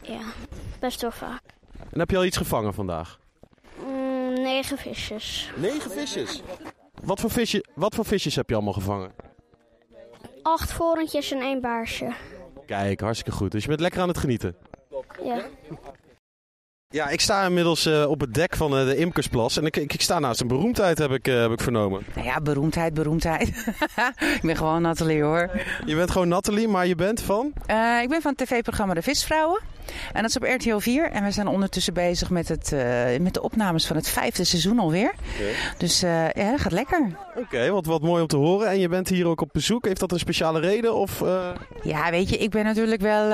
Ja, best wel vaak. En heb je al iets gevangen vandaag? Mm, negen visjes. Negen visjes? Wat voor, visje, wat voor visjes heb je allemaal gevangen? Acht vorentjes en één baarsje. Kijk, hartstikke goed. Dus je bent lekker aan het genieten. Ja. Ja, ik sta inmiddels eh, op het dek van eh, de Imkersplas. En ik, ik, ik sta naast een beroemdheid, heb ik, eh, heb ik vernomen. Nou ja, beroemdheid, beroemdheid. ik ben gewoon Nathalie hoor. Je bent gewoon Nathalie, maar je bent van? Ik ben van het tv-programma De Visvrouwen. En dat is op RTL 4. En we zijn ondertussen bezig met, het, met de opnames van het vijfde seizoen alweer. Dus ja, dat gaat lekker. Oké, wat, wat mooi om te horen. En je bent hier ook op bezoek. Heeft dat een speciale reden? Of? Ja, weet je, ik ben natuurlijk wel.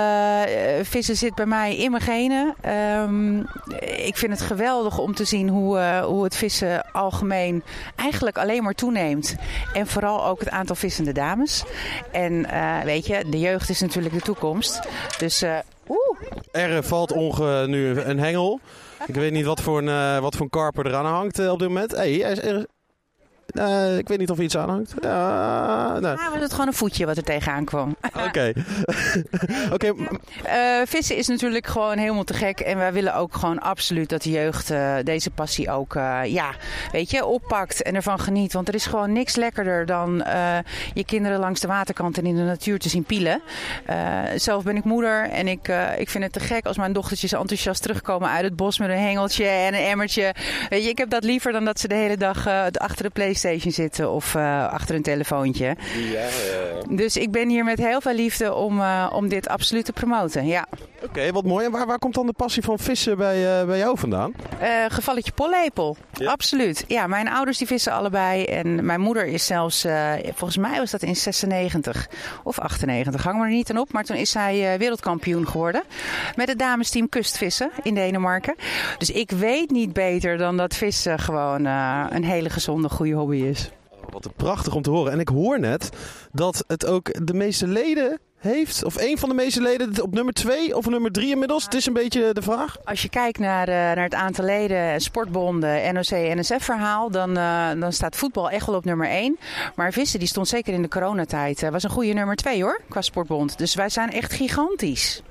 vissen zit bij mij in mijn genen. Ehm, ik vind het geweldig om te zien hoe, eh, hoe het vissen algemeen eigenlijk alleen maar toeneemt. En vooral ook het aantal vissende dames. En eh, weet je, de jeugd is natuurlijk de toekomst. Dus. eh, oeh. Er valt onge nu een hengel. Ik weet niet wat voor een, wat voor een karper eraan hangt op dit moment. Hey, er, eh, ik weet niet of er iets aan hangt. Ja, nee. Ah, was het gewoon een voetje wat er tegenaan kwam. Oké. Oké, Eh, vissen is natuurlijk gewoon helemaal te gek. En wij willen ook gewoon absoluut dat de jeugd eh, deze passie ook, ja, weet je, oppakt en ervan geniet. Want er is gewoon niks lekkerder dan je kinderen langs de waterkant en in de natuur te zien pielen. Zelf ben ik moeder en ik, ik vind het te gek als mijn dochtertjes enthousiast terugkomen uit het bos met een hengeltje en een emmertje. Weet je, ik heb dat liever dan dat ze de hele dag achter de Playstation zitten of eh, achter een telefoontje. Dus ik ben hier met heel veel liefde om, eh, om dit absoluut te promoten. Ja. Oké, wat mooi. En waar, waar komt dan de passie van vissen bij, eh, bij jou vandaan? Eh, gevalletje pollepel. Absoluut. Ja, mijn ouders die vissen allebei. En mijn moeder is zelfs, eh, volgens mij was dat in 96 of 98. Hang me er niet aan op. Maar toen is zij eh, wereldkampioen geworden. Met het damesteam kustvissen in Denemarken. Dus ik weet niet beter dan dat vissen gewoon eh, een hele gezonde, goede hobby is. Wat prachtig om te horen. En ik hoor net dat het ook de meeste leden heeft. Of een van de meeste leden op nummer 2 of nummer 3 inmiddels. Het is een beetje de vraag. Als je kijkt naar, eh, naar het aantal leden, sportbonden, NOC, NSF-verhaal, dan, eh, dan staat voetbal echt wel op nummer 1. Maar vissen, die stond zeker in de coronatijd, eh, was een goede nummer 2 hoor, qua sportbond. Dus wij zijn echt gigantisch.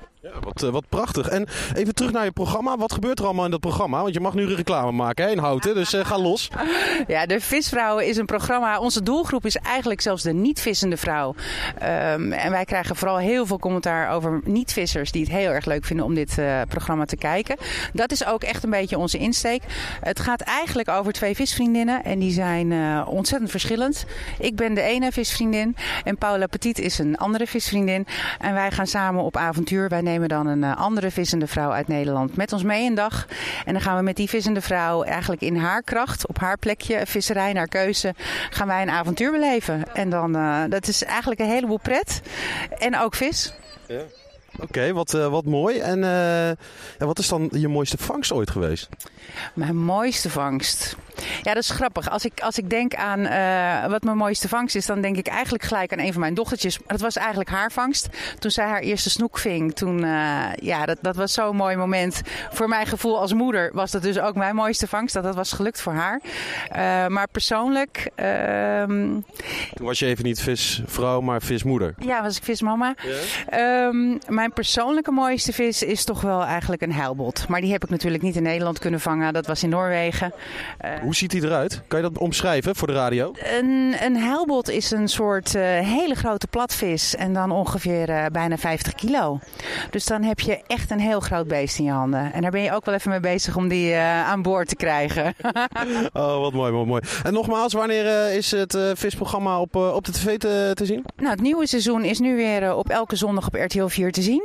Wat, eh, wat prachtig. En even terug naar je programma. Wat gebeurt er allemaal in dat programma? Want je mag nu reclame maken hè, in Houten. Dus eh, ga los. Ja, de Visvrouwen is een programma. Onze doelgroep is eigenlijk zelfs de niet-vissende vrouw. Ehm, en wij krijgen vooral heel veel commentaar over niet-vissers die het heel erg leuk vinden om dit eh, programma te kijken. Dat is ook echt een beetje onze insteek. Het gaat eigenlijk over twee visvriendinnen en die zijn ontzettend verschillend. Ik ben de ene visvriendin en Paula Petit is een andere visvriendin. En wij gaan samen op avontuur. Wij nemen dan een eh, andere vissende vrouw uit Nederland met ons mee een dag. En dan gaan we met die vissende vrouw eigenlijk in haar kracht, op haar plekje, visserij naar keuze, gaan wij een avontuur beleven. En dan, eh, dat is eigenlijk een heleboel pret. En ook vis. Oké, wat, eh, wat mooi. En eh, ja, wat is dan je mooiste vangst ooit geweest? Mijn mooiste vangst. Ja, dat is grappig. Als ik, als ik denk aan eh, wat mijn mooiste vangst is, dan denk ik eigenlijk gelijk aan een van mijn dochtertjes. Dat was eigenlijk haar vangst. Toen zij haar eerste snoek ving, toen, eh, ja, dat, dat was zo'n mooi moment. Voor mijn gevoel als moeder was dat dus ook mijn mooiste vangst. Dat dat was gelukt voor haar. Eh, maar persoonlijk, ehm, Toen was je even niet visvrouw, maar vismoeder. ja, was ik vismama. Ehm, mijn persoonlijke mooiste vis is toch wel eigenlijk een heilbot. Maar die heb ik natuurlijk niet in Nederland kunnen vangen. Dat was in Noorwegen. Eh, Hoe ziet hij eruit? Kan je dat omschrijven voor de radio? Een, een heilbot is een soort eh, hele grote platvis en dan ongeveer eh, bijna 50 kilo. Dus dan heb je echt een heel groot beest in je handen. En daar ben je ook wel even mee bezig om die aan boord te krijgen. Oh, wat mooi, wat mooi. En nogmaals, wanneer is het visprogramma op, op de tv te, te zien? Nou, het nieuwe seizoen is nu weer op elke zondag op RTL 4 te zien.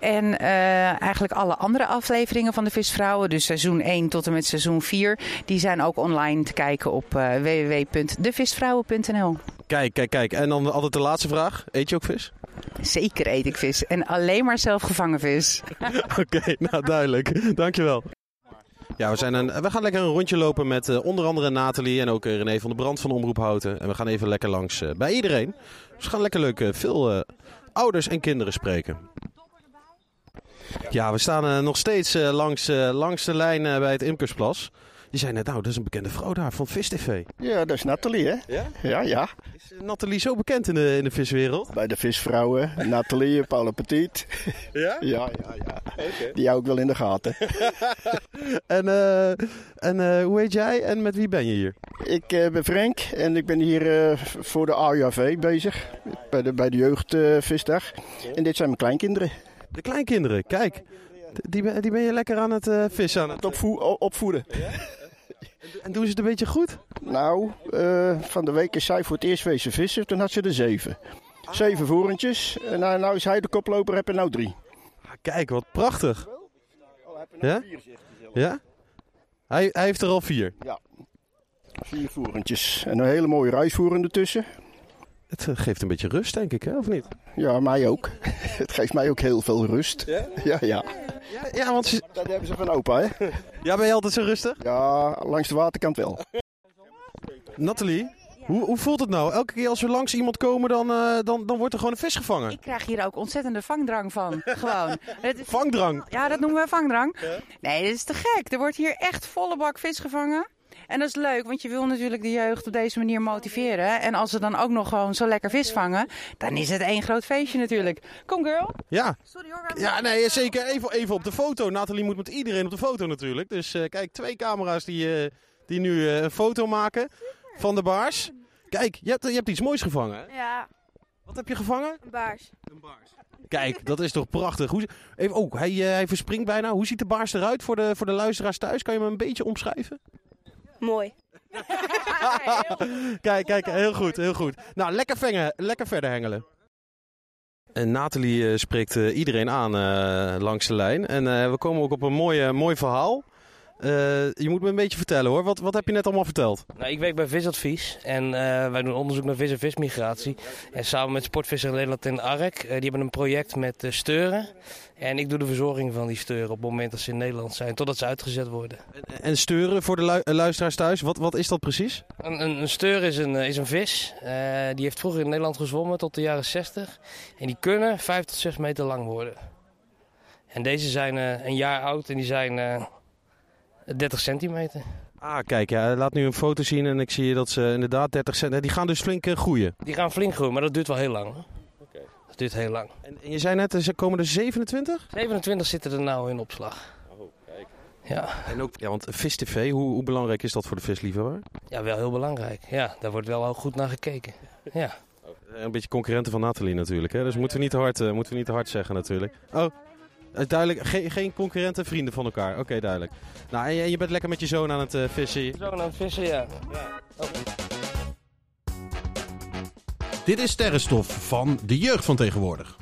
En eh, eigenlijk alle andere afleveringen van de Visvrouwen, dus seizoen 1 tot en met seizoen 4, die zijn ook online te kijken op eh, www.devisvrouwen.nl. Kijk, kijk, kijk. En dan altijd de laatste vraag. Eet je ook vis? Zeker eet ik vis. En alleen maar zelf gevangen vis. Oké, nou duidelijk. Dankjewel. Ja, we, zijn een, we gaan lekker een rondje lopen met eh, onder andere Nathalie en ook René van der Brand van Omroep Houten. En we gaan even lekker langs bij iedereen. Dus we gaan lekker leuk veel ouders en kinderen spreken. Ja, we staan eh, nog steeds eh, langs, eh, langs de lijn bij het Imkersplas. Je zei net, nou, dat is een bekende vrouw daar van Vis TV. Ja, dat is Nathalie, hè? Ja? Ja, ja. Is eh, Nathalie zo bekend in de, in de viswereld? Bij de visvrouwen, Nathalie, Paula Petit. Ja? Ja, ja, ja. Die hou ik wel in de gaten. En, eh, en eh, hoe heet jij en met wie ben je hier? Ik ben Frank en ik ben hier voor de AUAV bezig. Bij de, bij de jeugdvisdag. en dit zijn mijn kleinkinderen. De kleinkinderen, kijk. Die, ben- die ben je lekker aan het eh, vissen aan het Opvoe- o- opvoeden. En doen ze het een beetje goed? Nou, eh, van de week is zij voor het eerst wezen vissen. Toen had ze er zeven. Zeven voerentjes. En nou, nou is hij de koploper, heb er nou drie. Kijk, wat prachtig. Ja? Ja? Hij, hij heeft er al vier. Ja. Vier voerentjes. En een hele mooie ruisvoer ertussen. Het eh, geeft een beetje rust, denk ik, hè? of niet? Ja, mij ook. Het geeft mij ook heel veel rust. Ja? Ja, ja. Ja, ja want ze... Dat hebben ze van opa, hè? Ja, ben je altijd zo rustig? Ja, langs de waterkant wel. Nathalie, hoe, hoe voelt het nou? Elke keer als we langs iemand komen, dan, eh, dan, dan wordt er gewoon een vis gevangen. Ik krijg hier ook ontzettende vangdrang van. Gewoon. Het is- Vangdrang? Ja, dat noemen we vangdrang. Nee, dat is te gek. Er wordt hier echt volle bak vis gevangen. En dat is leuk, want je wil natuurlijk de jeugd op deze manier motiveren. En als ze dan ook nog gewoon zo lekker vis vangen, dan is het één groot feestje natuurlijk. Kom girl. Ja. Sorry hoor. Ja, nee, zeker. Even, even op de foto. Nathalie moet met iedereen op de foto natuurlijk. Dus eh, kijk, twee camera's die, eh, die nu eh, een foto maken van de baars. Kijk, je hebt, je hebt iets moois gevangen. Hè? Ja, Wat heb je gevangen? een baars. Kijk, dat is toch prachtig. Hoe, even, oh, hij, hij verspringt bijna. Hoe ziet de baars eruit voor de, voor de luisteraars thuis? Kan je hem een beetje omschrijven? Mooi. Kijk, kijk, heel goed, heel goed. Nou, lekker, vengen, lekker verder hengelen. En Nathalie eh, spreekt eh, iedereen aan eh, langs de lijn. En eh, we komen ook op een mooi, eh, mooi verhaal. Eh, je moet me een beetje vertellen hoor. Wat, wat heb je net allemaal verteld? Nou, ik werk bij Visadvies en eh, wij doen onderzoek naar vis- en vismigratie. En samen met Sportvisser Nederland en ARK, eh, die hebben een project met steuren. En ik doe de verzorging van die steuren op het moment dat ze in Nederland zijn, totdat ze uitgezet worden. En steuren voor de lu- luisteraars thuis, wat, wat is dat precies? Een, een, een steur is een, is een vis. Die heeft vroeger in Nederland gezwommen tot de jaren 60. En die kunnen 5 tot 6 meter lang worden. En deze zijn een jaar oud en die zijn 30 centimeter. Ah, kijk, ja, laat nu een foto zien en ik zie dat ze inderdaad 30 cent... Die gaan dus flink eh, groeien. Die gaan flink groeien, maar dat duurt wel heel lang. Dat duurt heel lang. En, en je zei net, er komen er 27? 27 zitten er nou in opslag. Ja. En ook, ja, want Vis TV, hoe, hoe belangrijk is dat voor de visliefhebber? ja, wel heel belangrijk. Ja, daar wordt wel goed naar gekeken. Ja. Eh, Een beetje concurrenten van Nathalie natuurlijk, hè? dus moeten we niet te hard, eh, moeten we niet te hard zeggen natuurlijk. Oh, eh, duidelijk, geen, geen concurrenten, vrienden van elkaar. Oké, duidelijk. Nou, en je, je bent lekker met je zoon aan het eh, vissen. Zo aan het vissen, ja. Dit is Sterrenstof van de jeugd van tegenwoordig.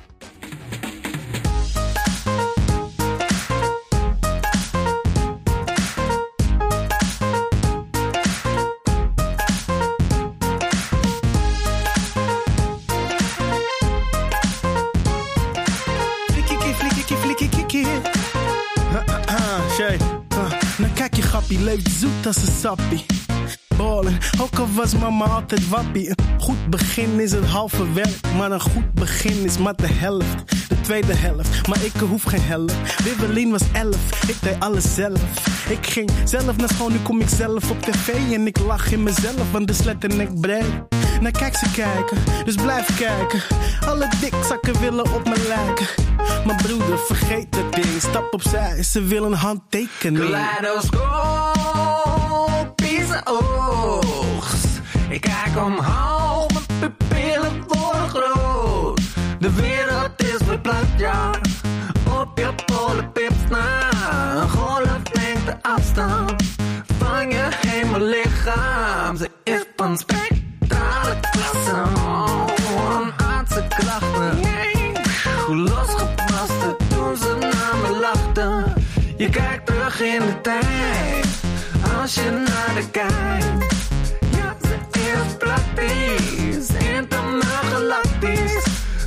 Grappie, leeft zoet als een sappie. Ballen, ook al was mama altijd wappie. Een goed begin is het halve werk, maar een goed begin is maar de helft. De tweede helft, maar ik hoef geen helft. Wibbelin was elf, ik deed alles zelf. Ik ging zelf naar school, nu kom ik zelf op tv. En ik lach in mezelf, want de slet en ik breed. Nou kijk ze kijken, dus blijf kijken. Alle dikzakken willen op me lijken. Maar broeder, vergeet dat ding. Stap opzij, ze willen een handtekening. Oogst. Ik kijk omhoog, mijn pupillen worden groot. De wereld is verplaatst, ja. Op je polenpips na. Een golflengte afstand van je hemellichaam. Ze is van spectrale klasse. Een aardse krachten. Hoe losgepast toen ze naar me lachten. Je kijkt terug in de tijd, als je naar de kijkt. Ja, ze is praktisch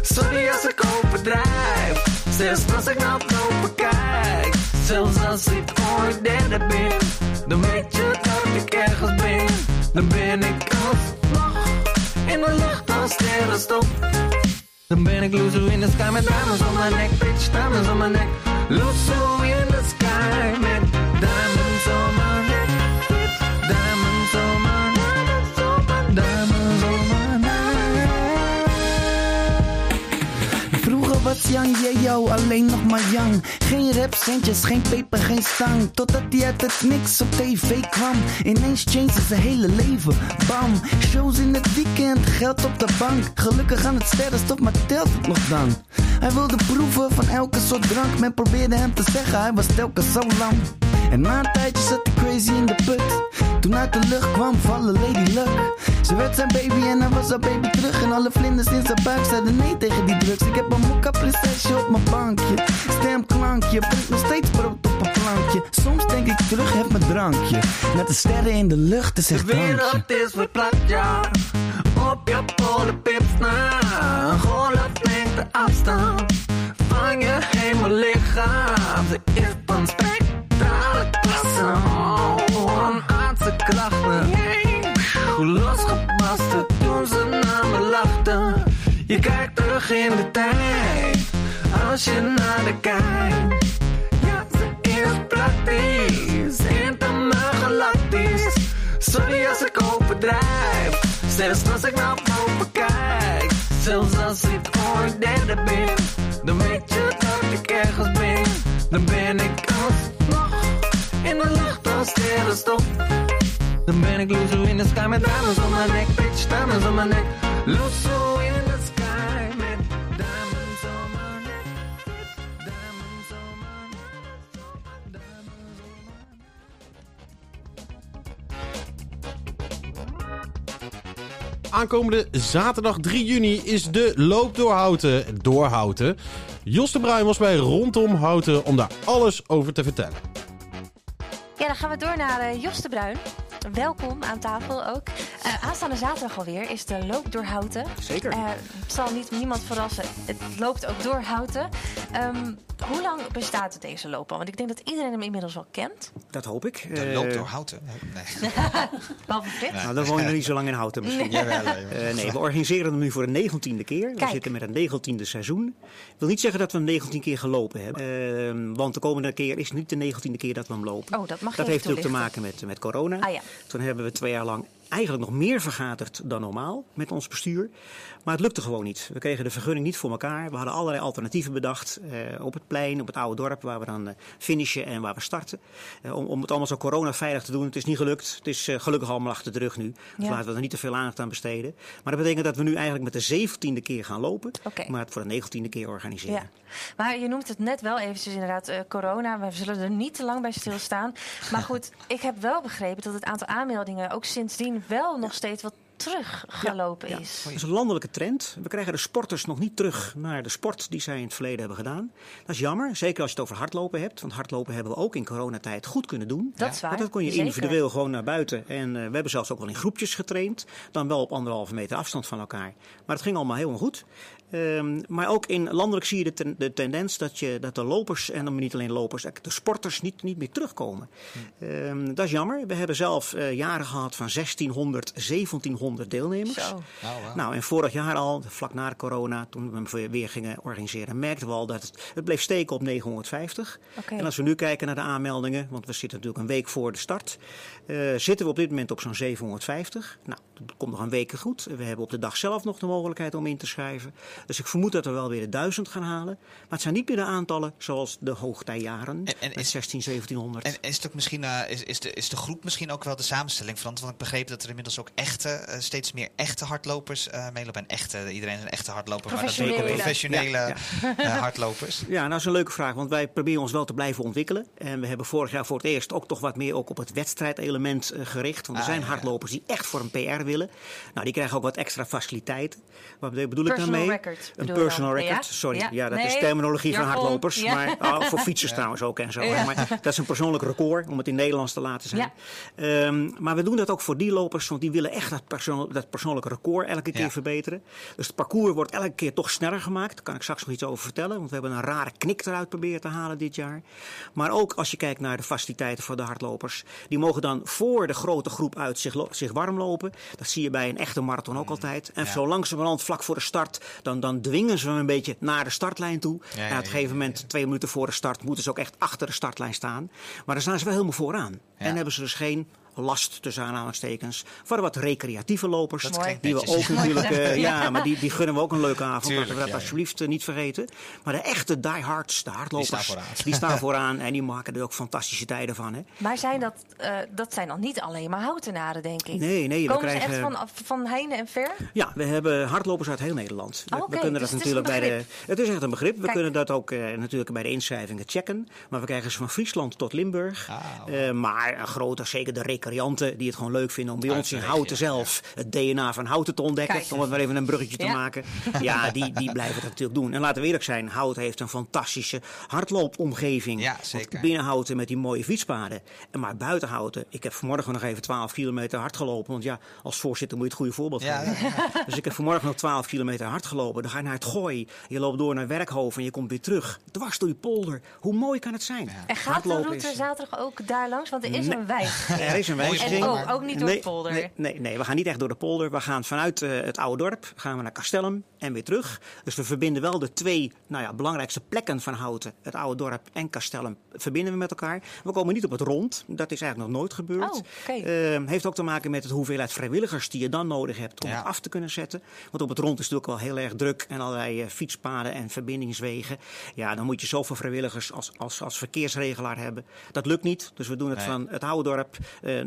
Sorry als ik overdrijf. Zelfs als ik naar boven kijk. Zelfs als ik ooit derde ben. Dan weet je dat ik ergens ben. Dan ben ik alsnog in de lucht als sterrenstof. Dan ben ik loser in the sky met diamonds on my neck, bitch, diamonds on my neck. Loser in the sky met diamonds Was Jan Jeo alleen nog maar Jan. Geen rapcentjes, geen peper, geen stang. Totdat hij uit het niks op tv kwam. Ineens changed zijn hele leven. Bam, shows in het weekend, geld op de bank. Gelukkig aan het sterrenstof, maar telt het nog dan? Hij wilde proeven van elke soort drank. Men probeerde hem te zeggen, hij was telkens zo lang. En na een tijdje zat hij crazy in de put. Toen uit de lucht kwam vallen Lady Luck. Ze werd zijn baby en hij was haar baby terug. En alle vlinders in zijn buik zeiden nee tegen die drugs. Ik heb een mokka prinsesje op mijn bankje. Stemklankje, brengt nog steeds brood op een plankje. Soms denk ik terug, heb mijn drankje. Met de sterren in de lucht, is echt De wereld is verplaatst, ja. Op je polenpips na. Golflengte afstand van je hemellichaam. Ze is van spectrale klasse. Een aardse krachten. Losgebarsten toen ze naar me lachten. Je kijkt terug in de tijd. Als je naar de kijkt. Ja, ze is praktisch. Intergalactisch. Sorry als ik overdrijf. Zelfs als ik naar boven kijk. Zelfs als ik ooit derde ben. Dan weet je dat ik ergens ben. Dan ben ik alsnog in de lucht als sterrenstof. Dan ben ik loser in the sky met diamonds on my neck. Bitch, diamonds on my neck. Loser in the sky met diamonds on my neck. Bitch, diamonds on my neck. Aankomende zaterdag 3 juni is de loop door Houten. Door Houten. Jos de Bruin was bij Rondom Houten om daar alles over te vertellen. Ja, dan gaan we door naar eh, Jos de Bruin. Welkom aan tafel ook. Eh, aanstaande zaterdag alweer is de loop door Houten. Zeker. Eh, het zal niet niemand verrassen. Het loopt ook door Houten. Ehm, hoe lang bestaat deze loop al? Want ik denk dat iedereen hem inmiddels wel kent. Dat hoop ik. De Eh, loopt door houten. Nee. Behalve Frits. Nou, dan woon je nog niet zo lang in Houten misschien. Nee. Eh, nee, we organiseren hem nu voor de negentiende keer. We zitten met een negentiende seizoen. Ik wil niet zeggen dat we hem 19 keer gelopen hebben. Eh, want de komende keer is niet de negentiende keer dat we hem lopen. Oh, dat mag je Dat heeft natuurlijk te maken met, met corona. Ah ja. Toen hebben we twee jaar lang eigenlijk nog meer vergaderd dan normaal met ons bestuur. Maar het lukte gewoon niet. We kregen de vergunning niet voor elkaar. We hadden allerlei alternatieven bedacht eh, op het plein, op het oude dorp, waar we dan eh, finishen en waar we starten. Eh, om, om het allemaal zo coronaveilig te doen. Het is niet gelukt. Het is gelukkig allemaal achter de rug nu. Dus Ja. laten we er niet te veel aandacht aan besteden. Maar dat betekent dat we nu eigenlijk met de zeventiende keer gaan lopen. Maar het voor de negentiende keer organiseren. Ja, maar je noemt het net wel eventjes inderdaad corona. We zullen er niet te lang bij stilstaan. Maar goed, ik heb wel begrepen dat het aantal aanmeldingen ook sindsdien wel nog steeds wat teruggelopen is. Dat is een landelijke trend. We krijgen de sporters nog niet terug naar de sport die zij in het verleden hebben gedaan. Dat is jammer, zeker als je het over hardlopen hebt. Want hardlopen hebben we ook in coronatijd goed kunnen doen. Dat is waar, Want dat kon je zeker. individueel gewoon naar buiten. En eh, we hebben zelfs ook wel in groepjes getraind. Dan wel op anderhalve meter afstand van elkaar. Maar het ging allemaal helemaal goed. Ehm, maar ook in landelijk zie je de, ten- de tendens dat, je, dat de lopers, en dan niet alleen lopers, de sporters niet, niet meer terugkomen. Ehm, dat is jammer. We hebben zelf eh, jaren gehad van 1600, 1700 deelnemers. Nou, en vorig jaar al, vlak na de corona, toen we hem weer gingen organiseren, merkten we al dat het, het bleef steken op 950. Oké. En als we nu kijken naar de aanmeldingen, want we zitten natuurlijk een week voor de start, eh, zitten we op dit moment op zo'n 750. Nou, dat komt nog een week goed. We hebben op de dag zelf nog de mogelijkheid om in te schrijven. Dus ik vermoed dat we wel weer de 1000 gaan halen. Maar het zijn niet meer de aantallen zoals de hoogtijjaren met 16, 1700. En is, het ook misschien, eh, is, is, de, is de groep misschien ook wel de samenstelling veranderd? Want ik begreep dat er inmiddels ook echte, eh, steeds meer echte hardlopers eh meelopen. En echte, iedereen is een echte hardloper, maar dat ook professionele Ja, ja. eh, hardlopers. Ja, nou dat is een leuke vraag, want wij proberen ons wel te blijven ontwikkelen. En we hebben vorig jaar voor het eerst ook toch wat meer ook op het wedstrijdelement gericht. Want er Ah, zijn ja. hardlopers die echt voor een PR jaar willen. Nou, die krijgen ook wat extra faciliteiten. Wat bedoel ik Personal daarmee? record Een personal dan? record. Ja? Sorry, ja, Ja. dat is terminologie van hardlopers. Ja. Maar oh, voor fietsers trouwens ook en zo. Ja. Maar dat is een persoonlijk record, om het in Nederlands te laten zijn. Ehm, maar we doen dat ook voor die lopers, want die willen echt dat, persoon, dat persoonlijke record elke keer Ja. verbeteren. Dus het parcours wordt elke keer toch sneller gemaakt. Daar kan ik straks nog iets over vertellen, want we hebben een rare knik eruit proberen te halen dit jaar. Maar ook als je kijkt naar de faciliteiten voor de hardlopers. Die mogen dan voor de grote groep uit zich warm lopen. Dat zie je bij een echte marathon ook altijd. En zo langzamerhand, vlak voor de start, dan, dan dwingen ze hem een beetje naar de startlijn toe. Ja, ja, en op een gegeven moment, twee minuten voor de start, moeten ze ook echt achter de startlijn staan. Maar dan staan ze wel helemaal vooraan. En hebben ze dus geen last, tussen aanhalingstekens, voor wat recreatieve lopers. Die we ook natuurlijk, eh, ja, maar die, die gunnen we ook een leuke avond. Tuurlijk, laten we dat ja, alsjeblieft eh, niet vergeten. Maar de echte diehards, de hardlopers, Die staan vooraan. die staan vooraan en die maken er ook fantastische tijden van. Hè? Maar zijn dat, eh, dat zijn dan niet alleen maar houtenaren, denk ik? Nee, nee, we Komen ze krijgen- echt van, van heine en ver? Ja, we hebben hardlopers uit heel Nederland. We, Oh, oké, we kunnen dus dat het is natuurlijk een bij de. Het is echt een begrip. We Kijk. kunnen dat ook eh, natuurlijk bij de inschrijvingen checken. Maar we krijgen ze van Friesland tot Limburg. Eh, maar een grote, zeker de recreanten die het gewoon leuk vinden om bij ons in Houten zelf het DNA van Houten te ontdekken. Kijk. Om het maar even een bruggetje te maken. Ja, die, die blijven dat natuurlijk doen. En laten we eerlijk zijn, Houten heeft een fantastische hardloopomgeving. Ja, zeker. Binnen Houten met die mooie fietspaden. En maar buiten Houten. Ik heb vanmorgen nog even 12 kilometer hard gelopen. Want ja, als voorzitter moet je het goede voorbeeld Ja, geven. Dus ik heb vanmorgen nog 12 kilometer hard gelopen. Dan ga je naar het Gooi. Je loopt door naar Werkhoven en je komt weer terug. Dwars door die polder. Hoe mooi kan het zijn? En gaat de Hardlopen route is- zaterdag ook daar langs? Want er is Nee. een wijk. Er is een En wijziging. ook, ook niet door nee, de polder. Nee, nee, nee, we gaan niet echt door de polder. We gaan vanuit eh, het oude dorp gaan we naar Castellum en weer terug. Dus we verbinden wel de twee nou ja, belangrijkste plekken van Houten. Het oude dorp en Castellum verbinden we met elkaar. We komen niet op het rond. Dat is eigenlijk nog nooit gebeurd. Oh, oké. Eh, heeft ook te maken met het hoeveelheid vrijwilligers die je dan nodig hebt om Ja. het af te kunnen zetten. Want op het rond is het natuurlijk wel heel erg druk en allerlei eh, fietspaden en verbindingswegen. Ja, dan moet je zoveel vrijwilligers als, als, als verkeersregelaar hebben. Dat lukt niet. Dus we doen het Nee. van het oude dorp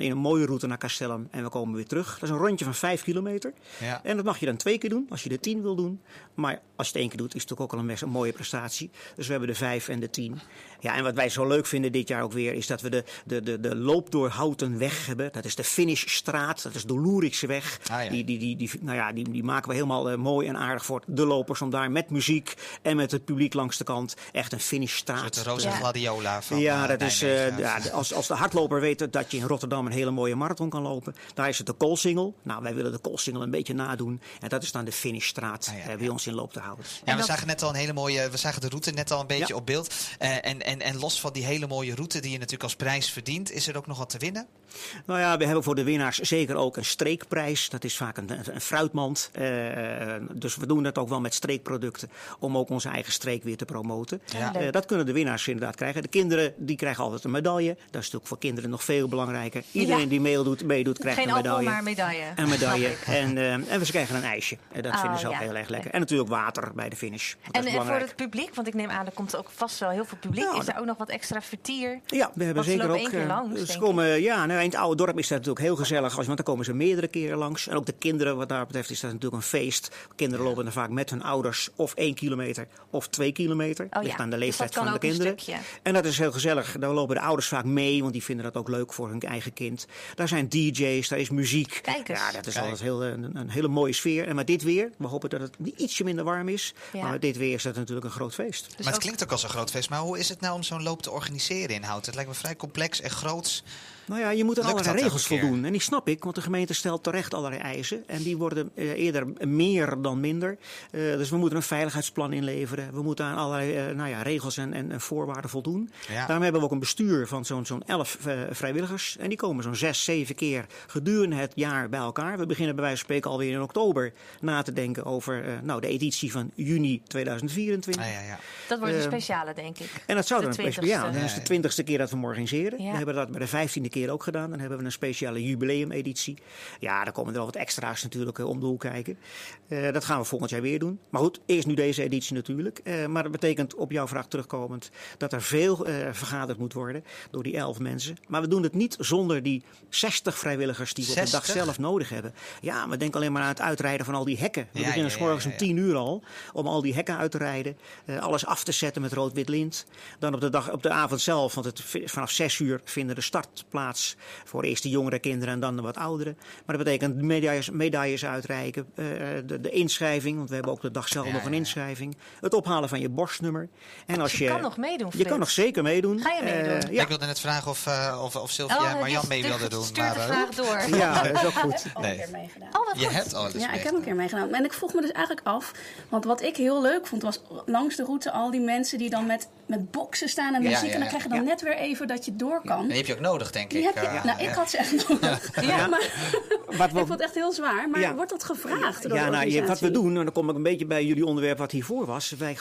in een mooie route naar Castellum en we komen weer terug. Dat is een rondje van vijf kilometer. Ja. En dat mag je dan twee keer doen als je de tien wil doen. Maar als je het één keer doet, is het natuurlijk ook al een, best een mooie prestatie. Dus we hebben de vijf en de tien. Ja, en wat wij zo leuk vinden dit jaar ook weer, is dat we de, de, de, de loop door Houten weg hebben. Dat is de Finishstraat, dat is de Loerikseweg. Ah, ja. die, die, die, die, nou ja, die, die maken we helemaal eh, mooi en aardig voor de lopers. Om daar met muziek en met het publiek langs de kant echt een finishstraat. De Rosa te- Gladiola van ja, eh, dat is, eh, ja, als, als de hardloper weet dat je in Rotterdam een hele mooie marathon kan lopen, daar is het de Koolsingel. Nou, wij willen de Koolsingel een beetje nadoen. En dat is dan de finishstraat Ah, ja, eh, bij ons in loop te houden. Ja, we zagen net al een hele mooie. We zagen de route net al een beetje Ja. op beeld. Eh, en, en, en los van die hele mooie route die je natuurlijk als prijs verdient, is er ook nog wat te winnen? Nou ja, we hebben voor de winnaars zeker ook een streekprijs. Dat is vaak een, een, fruitmand. Eh, dus we doen dat ook wel met streekproducten. Om ook onze eigen streek weer te promoten. Ja. Eh, dat kunnen de winnaars inderdaad krijgen. De kinderen die krijgen altijd een medaille. Dat is natuurlijk voor kinderen nog veel belangrijker. Iedereen Ja. die meedoet, meedoet krijgt Geen een medaille. maar medaille. Een medaille. En, eh, en ze krijgen een ijsje. En dat Oh, vinden ze ook ja. heel erg lekker. En natuurlijk water bij de finish. En, en voor belangrijk. het publiek, want ik neem aan, er komt ook vast wel heel veel publiek. Nou, is er ook nog wat extra vertier? Ja, we hebben zeker lopen ook. één keer eh, langs, denk komen, ja, nou, in het oude dorp is dat natuurlijk heel gezellig. Want dan komen ze meerdere keren langs. En ook de kinderen, wat daar betreft, is dat natuurlijk een feest. Kinderen lopen dan vaak met hun ouders of één kilometer of twee kilometer. Oh Ligt aan de dus leeftijd van de kinderen. En dat is heel gezellig. Daar lopen de ouders vaak mee, want die vinden dat ook leuk voor hun eigen kind. Daar zijn DJ's, daar is muziek. Kijk eens. Ja, dat is Kijk. altijd heel, een, een hele mooie sfeer. En met dit weer, we hopen dat het ietsje minder warm is. Ja. Maar met dit weer is dat natuurlijk een groot feest. Dus maar het ook- klinkt ook als een groot feest. Maar hoe is het nou om zo'n loop te organiseren in Houten? Het lijkt me vrij complex en groots. Nou ja, je moet aan allerlei regels voldoen. En die snap ik, want de gemeente stelt terecht allerlei eisen. En die worden eh, eerder meer dan minder. Eh, dus we moeten een veiligheidsplan inleveren. We moeten aan allerlei eh, nou ja, regels en, en, en voorwaarden voldoen. Ja. Daarom hebben we ook een bestuur van zo'n zo'n elf vrijwilligers. En die komen zo'n zes, zeven keer gedurende het jaar bij elkaar. We beginnen bij wijze van spreken alweer in oktober na te denken over eh, nou, de editie van juni 2024. Ah, ja, ja. Dat wordt een Eh, speciale, denk ik. En dat zou De dan een 20ste. speciale. Ja, dat is de twintigste keer dat we hem organiseren. Ja. We hebben dat bij de vijftiende keer ook gedaan. Dan hebben we een speciale jubileumeditie. Ja, dan komen er wel wat extra's natuurlijk eh, om de hoek kijken. Eh, dat gaan we volgend jaar weer doen. Maar goed, eerst nu deze editie natuurlijk. Eh, maar dat betekent op jouw vraag terugkomend dat er veel vergaderd moet worden door die elf mensen. Maar we doen het niet zonder die 60 vrijwilligers die we op de dag 60? zelf nodig hebben. Ja, maar denk alleen maar aan het uitrijden van al die hekken. We Ja, beginnen ja, morgens om. 10 uur al om al die hekken uit te rijden. alles af te zetten met rood-wit lint. Dan op de, dag, op de avond zelf, want het, vanaf 6 uur vinden de startplaatsen plaats voor eerst de jongere kinderen en dan de wat ouderen. Maar dat betekent medailles, medailles uitreiken, eh, de, de inschrijving, want we hebben ook de dag zelf nog een inschrijving. Het ophalen van je borstnummer. En als Je kan nog meedoen, Je kan nog zeker meedoen. Ga je meedoen? Eh, ja. Ik wilde net vragen of, eh, of, of Sylvia Oh, en Marjan mee wilden doen. stuurt de maar, eh, vraag door. Ja, dat is ook goed. Nee. Oh, wat Je goed. hebt al eens Ja, ik heb een keer meegedaan. En ik vroeg me dus eigenlijk af, want wat ik heel leuk vond was langs de route al die mensen die dan met, met boksen staan en Ja, muziek. ja, en dan krijg je dan net weer even dat je door kan. Die heb je ook nodig, denk Die ik. heb je, eh, nou, ik ja. had ze echt nodig. Ja, maar Wat ik vond het echt heel zwaar. Maar Ja. wordt dat gevraagd door Ja, de nou, je- wat we doen, en dan kom ik een beetje bij jullie onderwerp wat hiervoor was. Wij,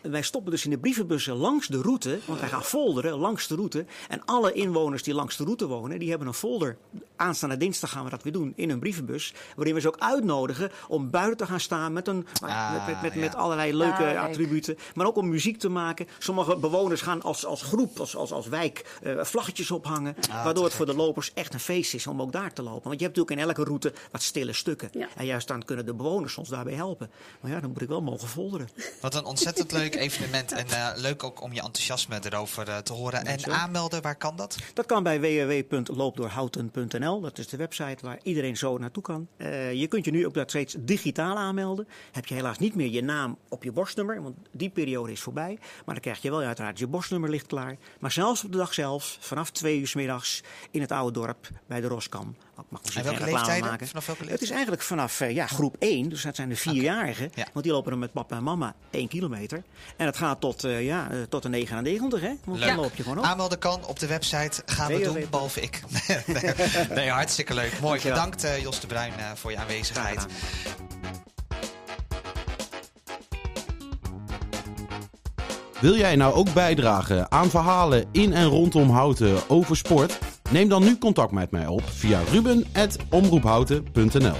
wij stoppen dus in de brievenbussen langs de route, want wij gaan folderen langs de route. En alle inwoners die langs de route wonen, die hebben een folder. Aanstaande dinsdag gaan we dat weer doen in een brievenbus. Waarin we ze ook uitnodigen om buiten te gaan staan met, een, Ah, met, met, met, ja. met allerlei leuke Ah, attributen. Maar ook om muziek te maken. Sommige bewoners gaan als, als groep, als, als, als wijk, eh, vlaggetjes ophangen. Ah, waardoor het voor de lopers echt een feest is om ook daar te lopen. Want je hebt natuurlijk in elke route wat stille stukken. Ja. En juist dan kunnen de bewoners ons daarbij helpen. Maar ja, dan moet ik wel mogen folderen. Wat een ontzettend leuk evenement. En eh, leuk ook om je enthousiasme erover eh, te horen. En aanmelden, waar kan dat? Dat kan bij www.loopdoorhouten.nl. Dat is de website waar iedereen zo naartoe kan. Eh, je kunt je nu ook dat steeds digitaal aanmelden. Heb je helaas niet meer je naam op je borstnummer, want die periode is voorbij. Maar dan krijg je wel uiteraard je borstnummer ligt klaar. Maar zelfs op de dag zelf, vanaf twee uur 's middags in het oude dorp bij de Roskam. Ik mag misschien En welke maken. Vanaf welke Het is eigenlijk vanaf eh, ja, groep 1, dus dat zijn de vierjarigen. Want die lopen er met papa en mama 1 kilometer. En het gaat tot, eh, ja, eh, tot de 99, hè? Want dan Leuk. loop je gewoon op. Aanmelden kan op de website. Gaan we doen, behalve ik. nee, nee, hartstikke leuk. Mooi. Dankjewel. Bedankt eh, Jos de Bruin eh, voor je aanwezigheid. Wil jij nou ook bijdragen aan verhalen in en rondom Houten over sport? Neem dan nu contact met mij op via ruben.omroephouten.nl